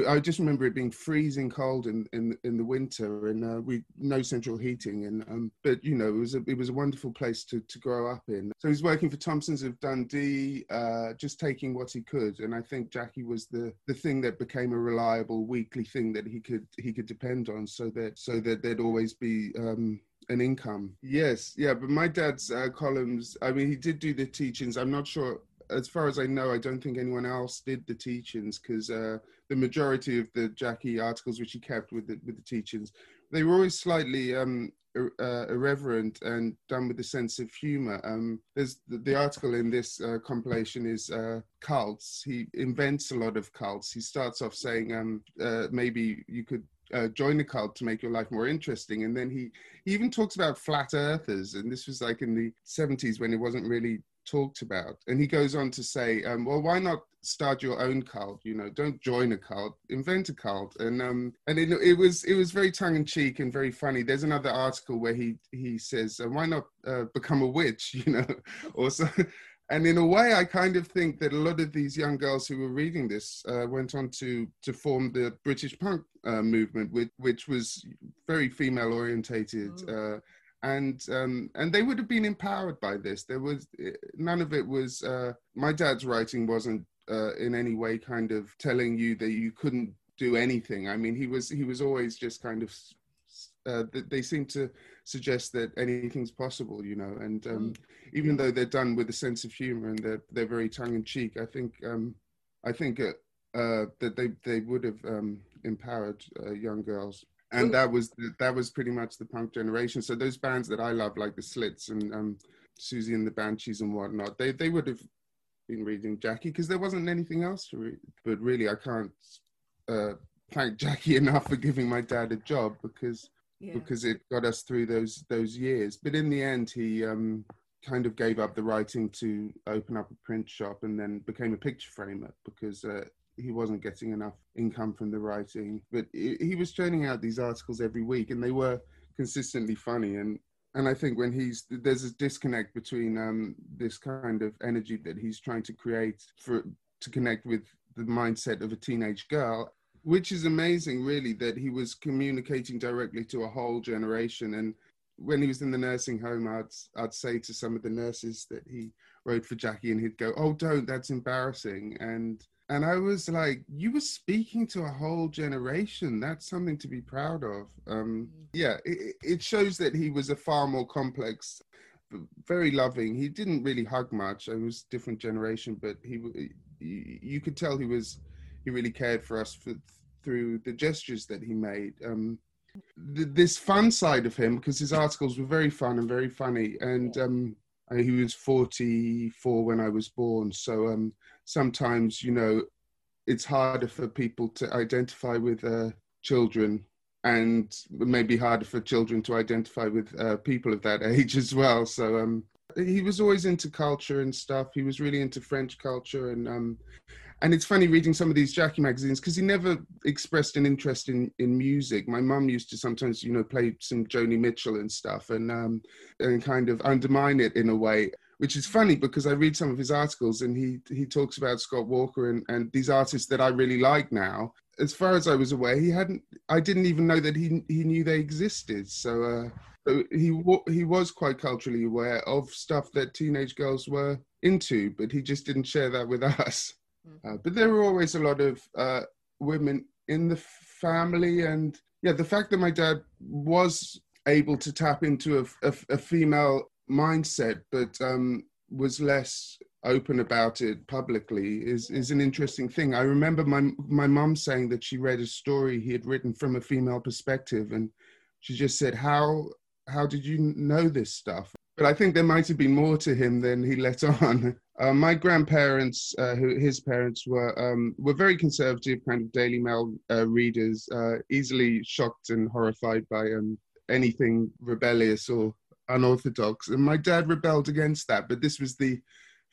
I just remember it being freezing cold in in, in the winter, and uh, we no central heating. And um, but you know, it was a it was a wonderful place to to grow up in. So he's working for Thomsons of Dundee, uh, just taking what he could. And I think Jackie was the the thing that became a reliable weekly thing that he could he could depend on, so that so that there'd always be. Um, an income. Yes, yeah, but my dad's uh, columns. I mean, he did do the teachings. I'm not sure as far as I know, I don't think anyone else did the teachings because uh, the majority of the Jackie articles which he kept with the, with the teachings, they were always slightly um, uh, irreverent and done with a sense of humor. Um, there's the, the, article in this uh, compilation is uh, cults. He invents a lot of cults. He starts off saying um, uh, maybe you could uh, join a cult to make your life more interesting. And then he, he even talks about flat earthers. And this was like in the 70s when it wasn't really talked about. And he goes on to say, um, well, why not start your own cult? You know, don't join a cult, invent a cult. And um, and it, it was it was very tongue in cheek and very funny. There's another article where he he says, uh, why not uh, become a witch? You know, or so. And in a way, I kind of think that a lot of these young girls who were reading this uh, went on to to form the British punk uh, movement, which, which was very female orientated. Mm. And um, and they would have been empowered by this. There was none of it was. Uh, my dad's writing wasn't uh, in any way kind of telling you that you couldn't do anything. I mean, he was he was always just kind of. Uh, they seem to suggest that anything's possible, you know. And um, mm. even though they're done with a sense of humor and they're they're very tongue in cheek, I think um, I think uh, uh, that they they would have um, empowered uh, young girls and that was the, that was pretty much the punk generation. So those bands that I love, like the Slits and um, Siouxsie and the Banshees and whatnot, they they would have been reading Jackie because there wasn't anything else to read. But really, I can't uh, thank Jackie enough for giving my dad a job because yeah. because it got us through those those years. But in the end, he um, kind of gave up the writing to open up a print shop and then became a picture framer because uh, he wasn't getting enough income from the writing, but he was churning out these articles every week, and they were consistently funny. And and I think when he's there's a disconnect between um, this kind of energy that he's trying to create for to connect with the mindset of a teenage girl, which is amazing, really, that he was communicating directly to a whole generation. And when he was in the nursing home, I'd I'd say to some of the nurses that he wrote for Jackie, and he'd go, "Oh, don't, that's embarrassing," and and I was like, you were speaking to a whole generation. That's something to be proud of. Um, mm. yeah, it, it, shows that he was a far more complex, very loving. He didn't really hug much. I was different generation, but he, you could tell he was, he really cared for us for, through the gestures that he made. Um, this fun side of him, because his articles were very fun and very funny, and um, he was 44 when I was born. So um, sometimes, you know, it's harder for people to identify with uh, children and maybe harder for children to identify with uh, people of that age as well. So um, he was always into culture and stuff. He was really into French culture and um, and it's funny reading some of these Jackie magazines because he never expressed an interest in in music. My mum used to sometimes, you know, play some Joni Mitchell and stuff, and um, and kind of undermine it in a way, which is funny because I read some of his articles and he he talks about Scott Walker and and these artists that I really like now. As far as I was aware, he hadn't. I didn't even know that he he knew they existed. So. Uh, he he was quite culturally aware of stuff that teenage girls were into, but he just didn't share that with us. Uh, but there were always a lot of uh, women in the family, and yeah, the fact that my dad was able to tap into a, a, a female mindset, but um, was less open about it publicly is is an interesting thing. I remember my my mom saying that she read a story he had written from a female perspective, and she just said, "How how did you know this stuff?" But I think there might have been more to him than he let on. Uh, my grandparents, uh, who his parents were, um, were very conservative, kind of Daily Mail uh, readers, uh, easily shocked and horrified by um, anything rebellious or unorthodox. And my dad rebelled against that, but this was the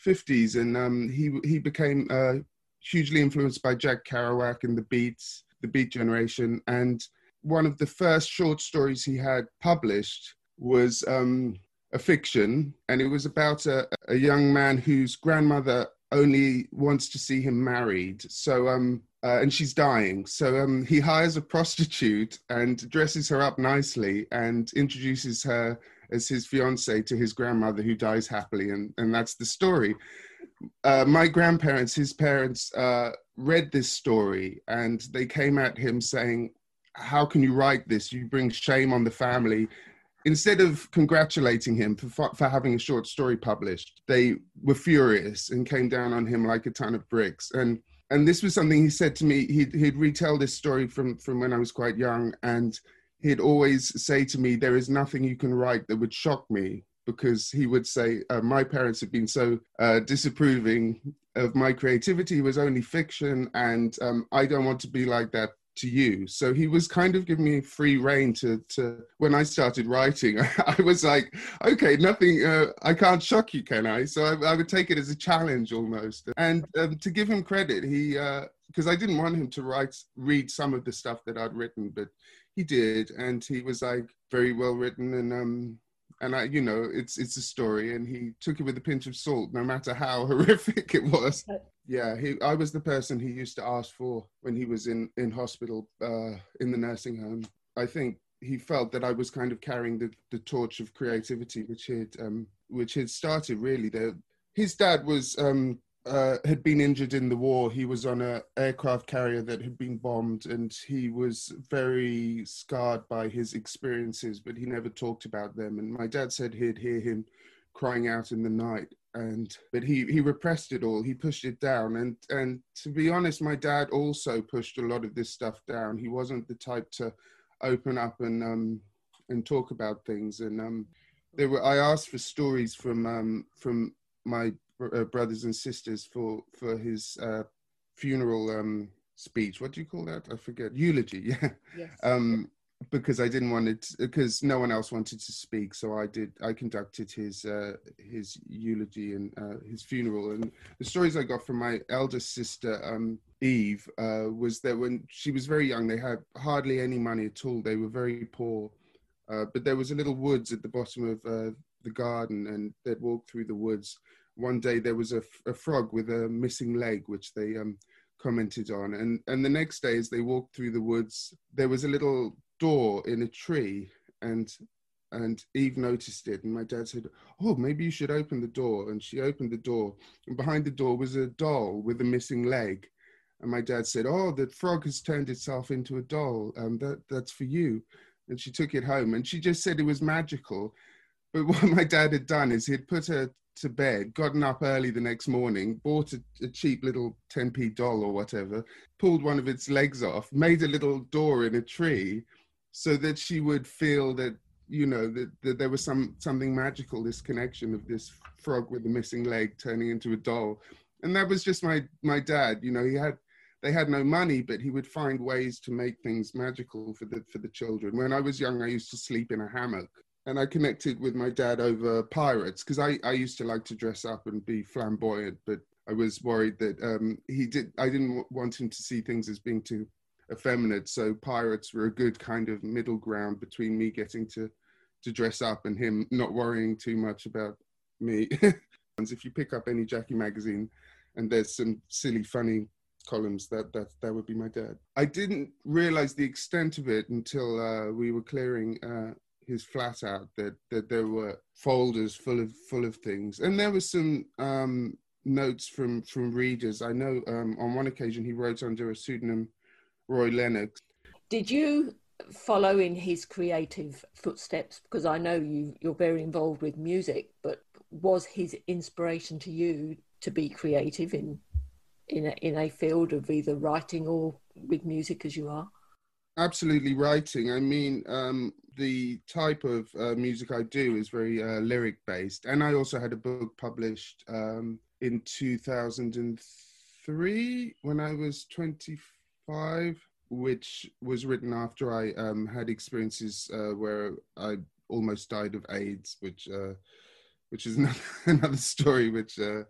50s, and um, he he became uh, hugely influenced by Jack Kerouac and the Beats, the Beat Generation, and one of the first short stories he had published was um, a fiction, and it was about a, a young man whose grandmother only wants to see him married. So, um, uh, and she's dying. So um, he hires a prostitute and dresses her up nicely and introduces her as his fiance to his grandmother who dies happily, and and that's the story. Uh, my grandparents, his parents, uh, read this story and they came at him saying, "How can you write this? You bring shame on the family." Instead of congratulating him for, for having a short story published, they were furious and came down on him like a ton of bricks. And and this was something he said to me. He'd, he'd retell this story from from when I was quite young, and he'd always say to me, "There is nothing you can write that would shock me." Because he would say, uh, my parents had been so uh, disapproving of my creativity it was only fiction, and um, I don't want to be like that to you. So he was kind of giving me free reign to, to when I started writing, I was like, okay, nothing, uh, I can't shock you, can I? So I, I, would take it as a challenge almost. And um, to give him credit, he, because uh, I didn't want him to write, read some of the stuff that I'd written, but he did. And he was like very well written and, um, and I, you know, it's it's a story, and he took it with a pinch of salt, no matter how horrific it was. Yeah, he, I was the person he used to ask for when he was in in hospital, uh, in the nursing home. I think he felt that I was kind of carrying the, the torch of creativity, which had um, which had started really. His dad was um, uh, had been injured in the war. He was on an aircraft carrier that had been bombed, and he was very scarred by his experiences, but he never talked about them. And my dad said he'd hear him crying out in the night, and but he he repressed it all. He pushed it down, and and to be honest, my dad also pushed a lot of this stuff down. He wasn't the type to open up and um and talk about things. And um, there were I asked for stories from um from my uh, brothers and sisters for for his uh, funeral um, speech. What do you call that? I forget. Eulogy. Yeah. Yes. Um, because I didn't want it because no one else wanted to speak, so I did. I conducted his uh, his eulogy and uh, his funeral. And the stories I got from my eldest sister, um, Eve, uh, was that when she was very young, they had hardly any money at all. They were very poor, uh, but there was a little woods at the bottom of uh, the garden, and they'd walk through the woods one day there was a, a frog with a missing leg, which they um, commented on. And, and the next day, as they walked through the woods, there was a little door in a tree. And, and Eve noticed it. And my dad said, Oh, maybe you should open the door. And she opened the door. And behind the door was a doll with a missing leg. And my dad said, Oh, the frog has turned itself into a doll. Um, that, that's for you. And she took it home. And she just said it was magical. But what my dad had done is he'd put her to bed, gotten up early the next morning, bought a, a, cheap little 10p doll or whatever, pulled one of its legs off, made a little door in a tree so that she would feel that, you know, that, that there was some something magical, this connection of this frog with a missing leg turning into a doll. And that was just my my dad, you know, he had they had no money, but he would find ways to make things magical for the for the children. When I was young, I used to sleep in a hammock and I connected with my dad over pirates because I, I used to like to dress up and be flamboyant, but I was worried that um, he did. I didn't want him to see things as being too effeminate. So pirates were a good kind of middle ground between me getting to to dress up and him not worrying too much about me. if you pick up any Jackie magazine, and there's some silly, funny columns, that that that would be my dad. I didn't realize the extent of it until uh, we were clearing uh, his flat out that that there were folders full of full of things, and there were some um, notes from from readers. I know um, on one occasion he wrote under a pseudonym, Roy Lennox. Did you follow in his creative footsteps? Because I know you you're very involved with music, but was his inspiration to you to be creative in in a, in a field of either writing or with music as you are? Absolutely writing. I mean, um, the type of uh, music I do is very uh, lyric based, and I also had a book published um, in 2003 when I was 25, which was written after I um, had experiences uh, where I almost died of AIDS, which uh, which is another, another story. Which uh,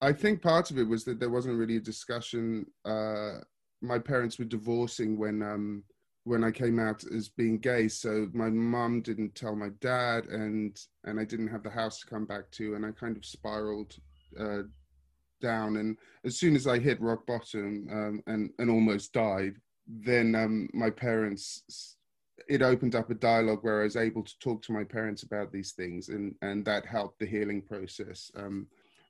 I think part of it was that there wasn't really a discussion. Uh, my parents were divorcing when um, when I came out as being gay. So my mum didn't tell my dad, and and I didn't have the house to come back to, and I kind of spiraled uh, down. And as soon as I hit rock bottom um, and and almost died, then um, my parents. It opened up a dialogue where I was able to talk to my parents about these things, and and that helped the healing process. Um,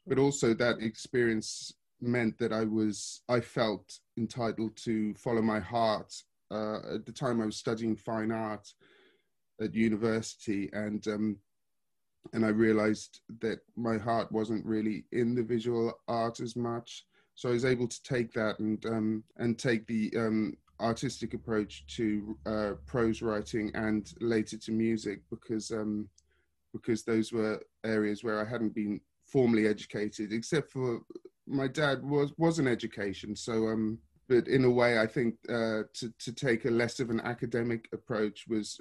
but also that experience meant that I was I felt entitled to follow my heart uh, at the time I was studying fine art at university, and um, and I realized that my heart wasn't really in the visual art as much. So I was able to take that and um, and take the um, artistic approach to uh, prose writing and later to music because um, because those were areas where I hadn't been formally educated, except for my dad was was an education. So um, but in a way, I think uh, to to take a less of an academic approach was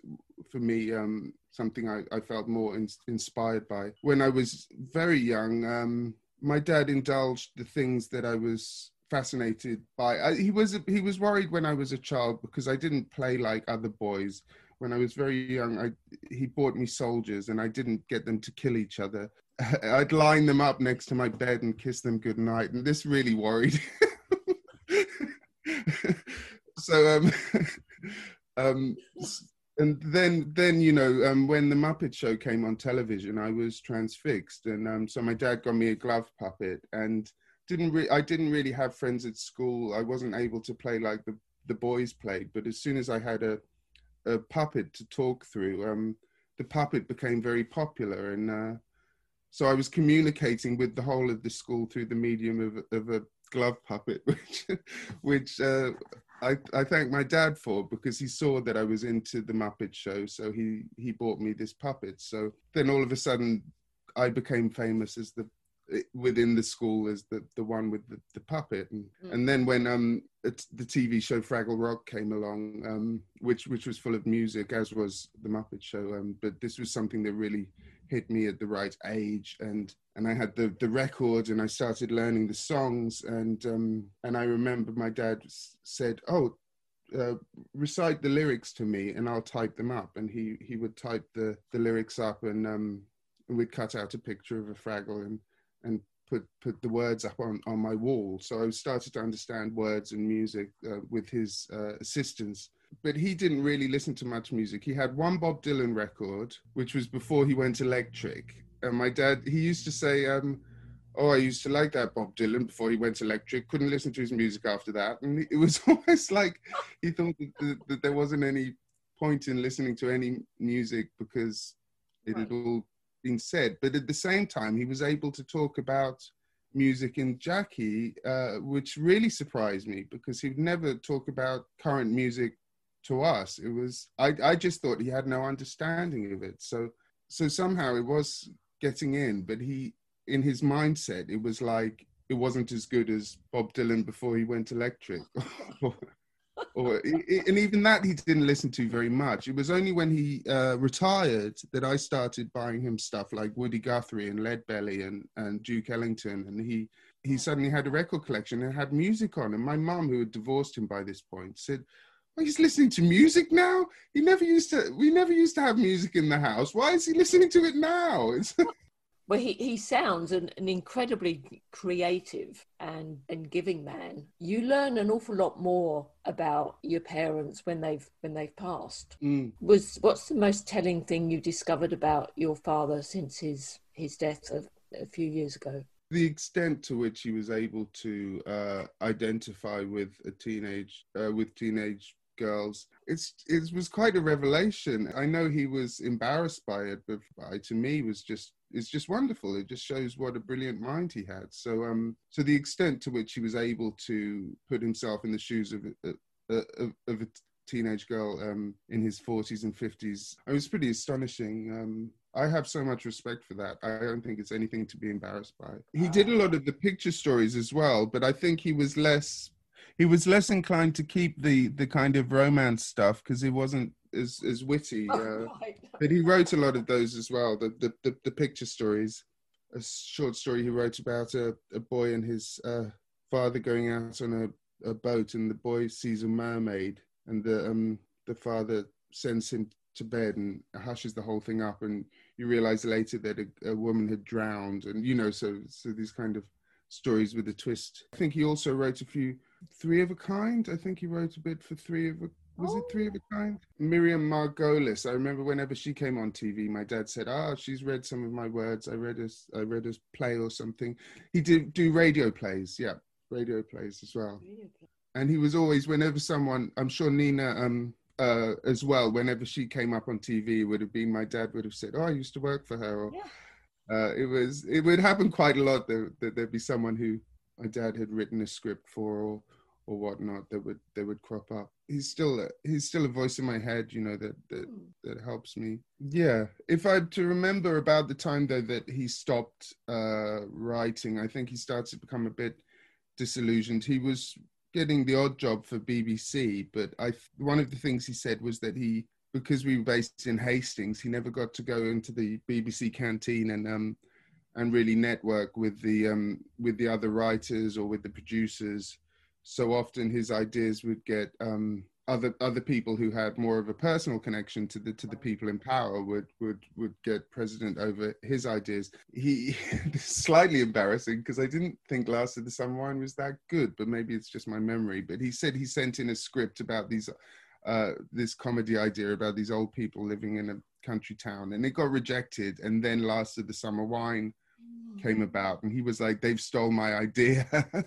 for me um, something I, I felt more in, inspired by. When I was very young, um, my dad indulged the things that I was fascinated by. I, he was he was worried when I was a child because I didn't play like other boys. When I was very young, I, he bought me soldiers, and I didn't get them to kill each other. I'd line them up next to my bed and kiss them goodnight, and this really worried. so um, um, and then then you know um, when the Muppet Show came on television, I was transfixed, and um, so my dad got me a glove puppet, and didn't re- I didn't really have friends at school. I wasn't able to play like the the boys played, but as soon as I had a a puppet to talk through, um, the puppet became very popular, and uh, so I was communicating with the whole of the school through the medium of, of a glove puppet, which which uh, I, I thank my dad for because he saw that I was into the Muppet Show, so he he bought me this puppet. So then all of a sudden, I became famous as the within the school as the the one with the, the puppet and, mm. and then when um the TV show Fraggle Rock came along um which which was full of music as was the Muppet Show um but this was something that really hit me at the right age and and I had the the record and I started learning the songs and um and I remember my dad said oh uh, recite the lyrics to me and I'll type them up and he he would type the the lyrics up and um we'd cut out a picture of a Fraggle and and put put the words up on on my wall so I started to understand words and music uh, with his uh, assistance but he didn't really listen to much music. He had one Bob Dylan record, which was before he went electric. And my dad, he used to say, um, "Oh, I used to like that Bob Dylan before he went electric. Couldn't listen to his music after that." And it was almost like he thought that, that there wasn't any point in listening to any music because it had all been said. But at the same time, he was able to talk about music in Jackie, uh, which really surprised me because he'd never talk about current music to us. It was I, I just thought he had no understanding of it. So so somehow it was getting in, but he in his mindset it was like it wasn't as good as Bob Dylan before he went electric. or, or and even that he didn't listen to very much. It was only when he uh, retired that I started buying him stuff like Woody Guthrie and Leadbelly and, and Duke Ellington, and he he suddenly had a record collection and had music on. And my mum, who had divorced him by this point, said, he's listening to music now. He never used to. We never used to have music in the house. Why is he listening to it now? well, he, he sounds an, an incredibly creative and, and giving man. You learn an awful lot more about your parents when they've when they've passed. Mm. Was what's the most telling thing you discovered about your father since his his death a, a few years ago? the extent to which he was able to uh, identify with a teenage uh, with teenage girls. It's it was quite a revelation. I know he was embarrassed by it, but to me was just it's just wonderful. It just shows what a brilliant mind he had. So um so the extent to which he was able to put himself in the shoes of uh, uh, of, of a teenage girl um, in his 40s and 50s. It was pretty astonishing. Um, I have so much respect for that. I don't think it's anything to be embarrassed by. He did a lot of the picture stories as well, but I think he was less he was less inclined to keep the the kind of romance stuff because he wasn't as as witty. Oh, uh, but he wrote a lot of those as well. The the the, the picture stories. A short story he wrote about a, a boy and his uh, father going out on a, a boat, and the boy sees a mermaid, and the um the father sends him to bed and hushes the whole thing up, and you realize later that a, a woman had drowned, and you know, so so these kind of stories with a twist. I think he also wrote a few Three of a Kind. I think he wrote a bit for Three of a. Was oh. it Three of a oh. Kind? Miriam Margolyes. I remember whenever she came on TV, my dad said, "Ah, oh, she's read some of my words. I read a, I read a play or something." He did do radio plays. Yeah, radio plays as well. And he was always, whenever someone, I'm sure Nina um, uh, as well, whenever she came up on TV, would have been my dad would have said, "Oh, I used to work for her." Or, yeah. Uh, it was it would happen quite a lot that, that there'd be someone who my dad had written a script for or or whatnot that would that would crop up. He's still a, he's still a voice in my head, you know, that that that helps me. Yeah, if I to remember about the time though that he stopped uh, writing, I think he started to become a bit disillusioned. He was getting the odd job for BBC, but I one of the things he said was that he because we were based in Hastings, he never got to go into the BBC canteen and um and really network with the um with the other writers or with the producers. So often his ideas would get um other other people who had more of a personal connection to the to the people in power would would would get president over his ideas. He slightly embarrassing because I didn't think Last of the Summer Wine was that good, but maybe it's just my memory. But he said he sent in a script about these uh, this comedy idea about these old people living in a country town, and it got rejected. And then Last of the Summer Wine came about, and he was like, "They've stole my idea."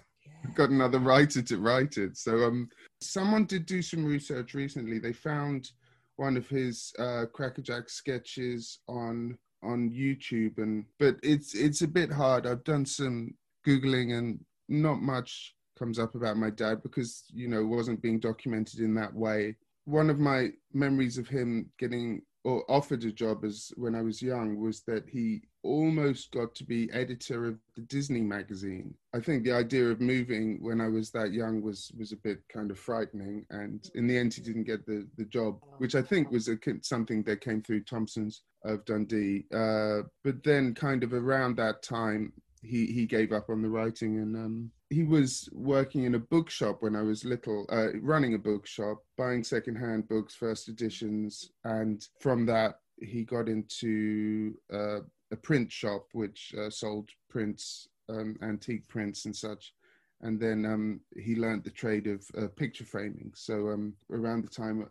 got another writer to write it. So um, someone did do some research recently. They found one of his uh, Crackerjack sketches on on YouTube, and but it's it's a bit hard. I've done some googling, and not much comes up about my dad because you know wasn't being documented in that way. One of my memories of him getting or offered a job as when I was young was that he almost got to be editor of the Disney magazine. I think the idea of moving when I was that young was was a bit kind of frightening, and in the end, he didn't get the the job, which I think was a, something that came through Thomson's of Dundee. Uh, but then, kind of around that time, he he gave up on the writing and um, he was working in a bookshop when I was little, uh, running a bookshop, buying secondhand books, first editions, and from that he got into uh, a print shop which uh, sold prints, um, antique prints and such. And then um, he learned the trade of uh, picture framing. So um, around the time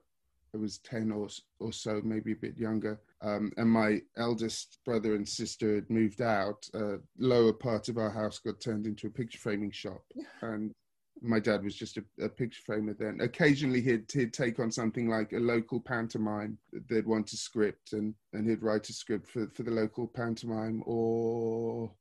I was 10 or, or so, maybe a bit younger, um, and my eldest brother and sister had moved out. Uh, lower part of our house got turned into a picture framing shop, and my dad was just a, a, picture framer then. Occasionally, he'd he'd take on something like a local pantomime. They'd want a script, and and he'd write a script for for the local pantomime or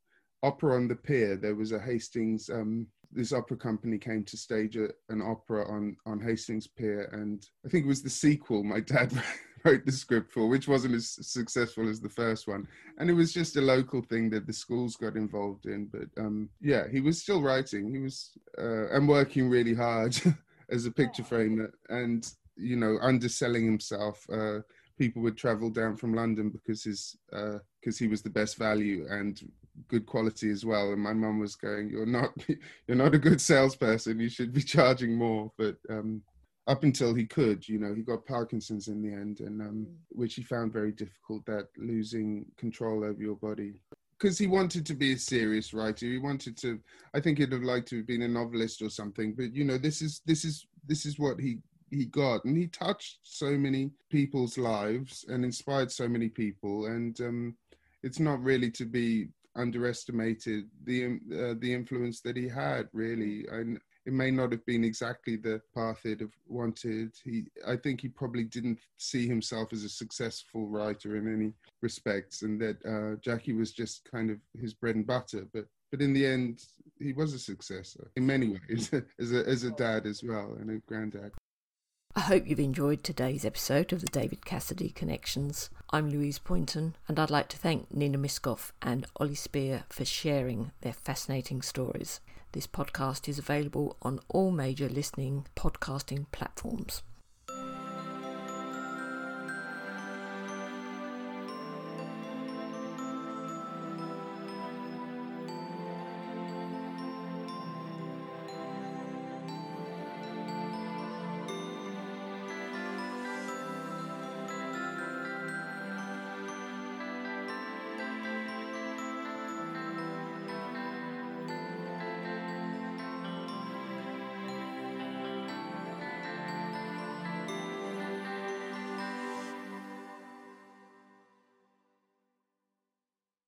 opera on the pier. There was a Hastings. Um, this opera company came to stage a, an opera on on Hastings Pier, and I think it was the sequel. My dad wrote the script for, which wasn't as successful as the first one. And it was just a local thing that the schools got involved in. But um, yeah, he was still writing. He was uh, and working really hard as a picture framer, and you know, underselling himself. Uh, people would travel down from London because his because uh, he was the best value and good quality as well. And my mum was going, "You're not, you're not a good salesperson. You should be charging more." But um, up until he could, you know, he got Parkinson's in the end, and um, mm. which he found very difficult. That losing control over your body, because he wanted to be a serious writer. He wanted to. I think he'd have liked to have been a novelist or something. But you know, this is this is this is what he he got, and he touched so many people's lives and inspired so many people. And um, it's not really to be underestimated the uh, the influence that he had. Really, and it may not have been exactly the path he'd have wanted. He, I think he probably didn't see himself as a successful writer in any respects, and that uh, Jackie was just kind of his bread and butter. But but in the end, he was a successor in many ways, as a as a dad as well and a granddad. I hope you've enjoyed today's episode of the David Cassidy Connections. I'm Louise Poynton, and I'd like to thank Nina Myskow and Oli Speer for sharing their fascinating stories. This podcast is available on all major listening podcasting platforms.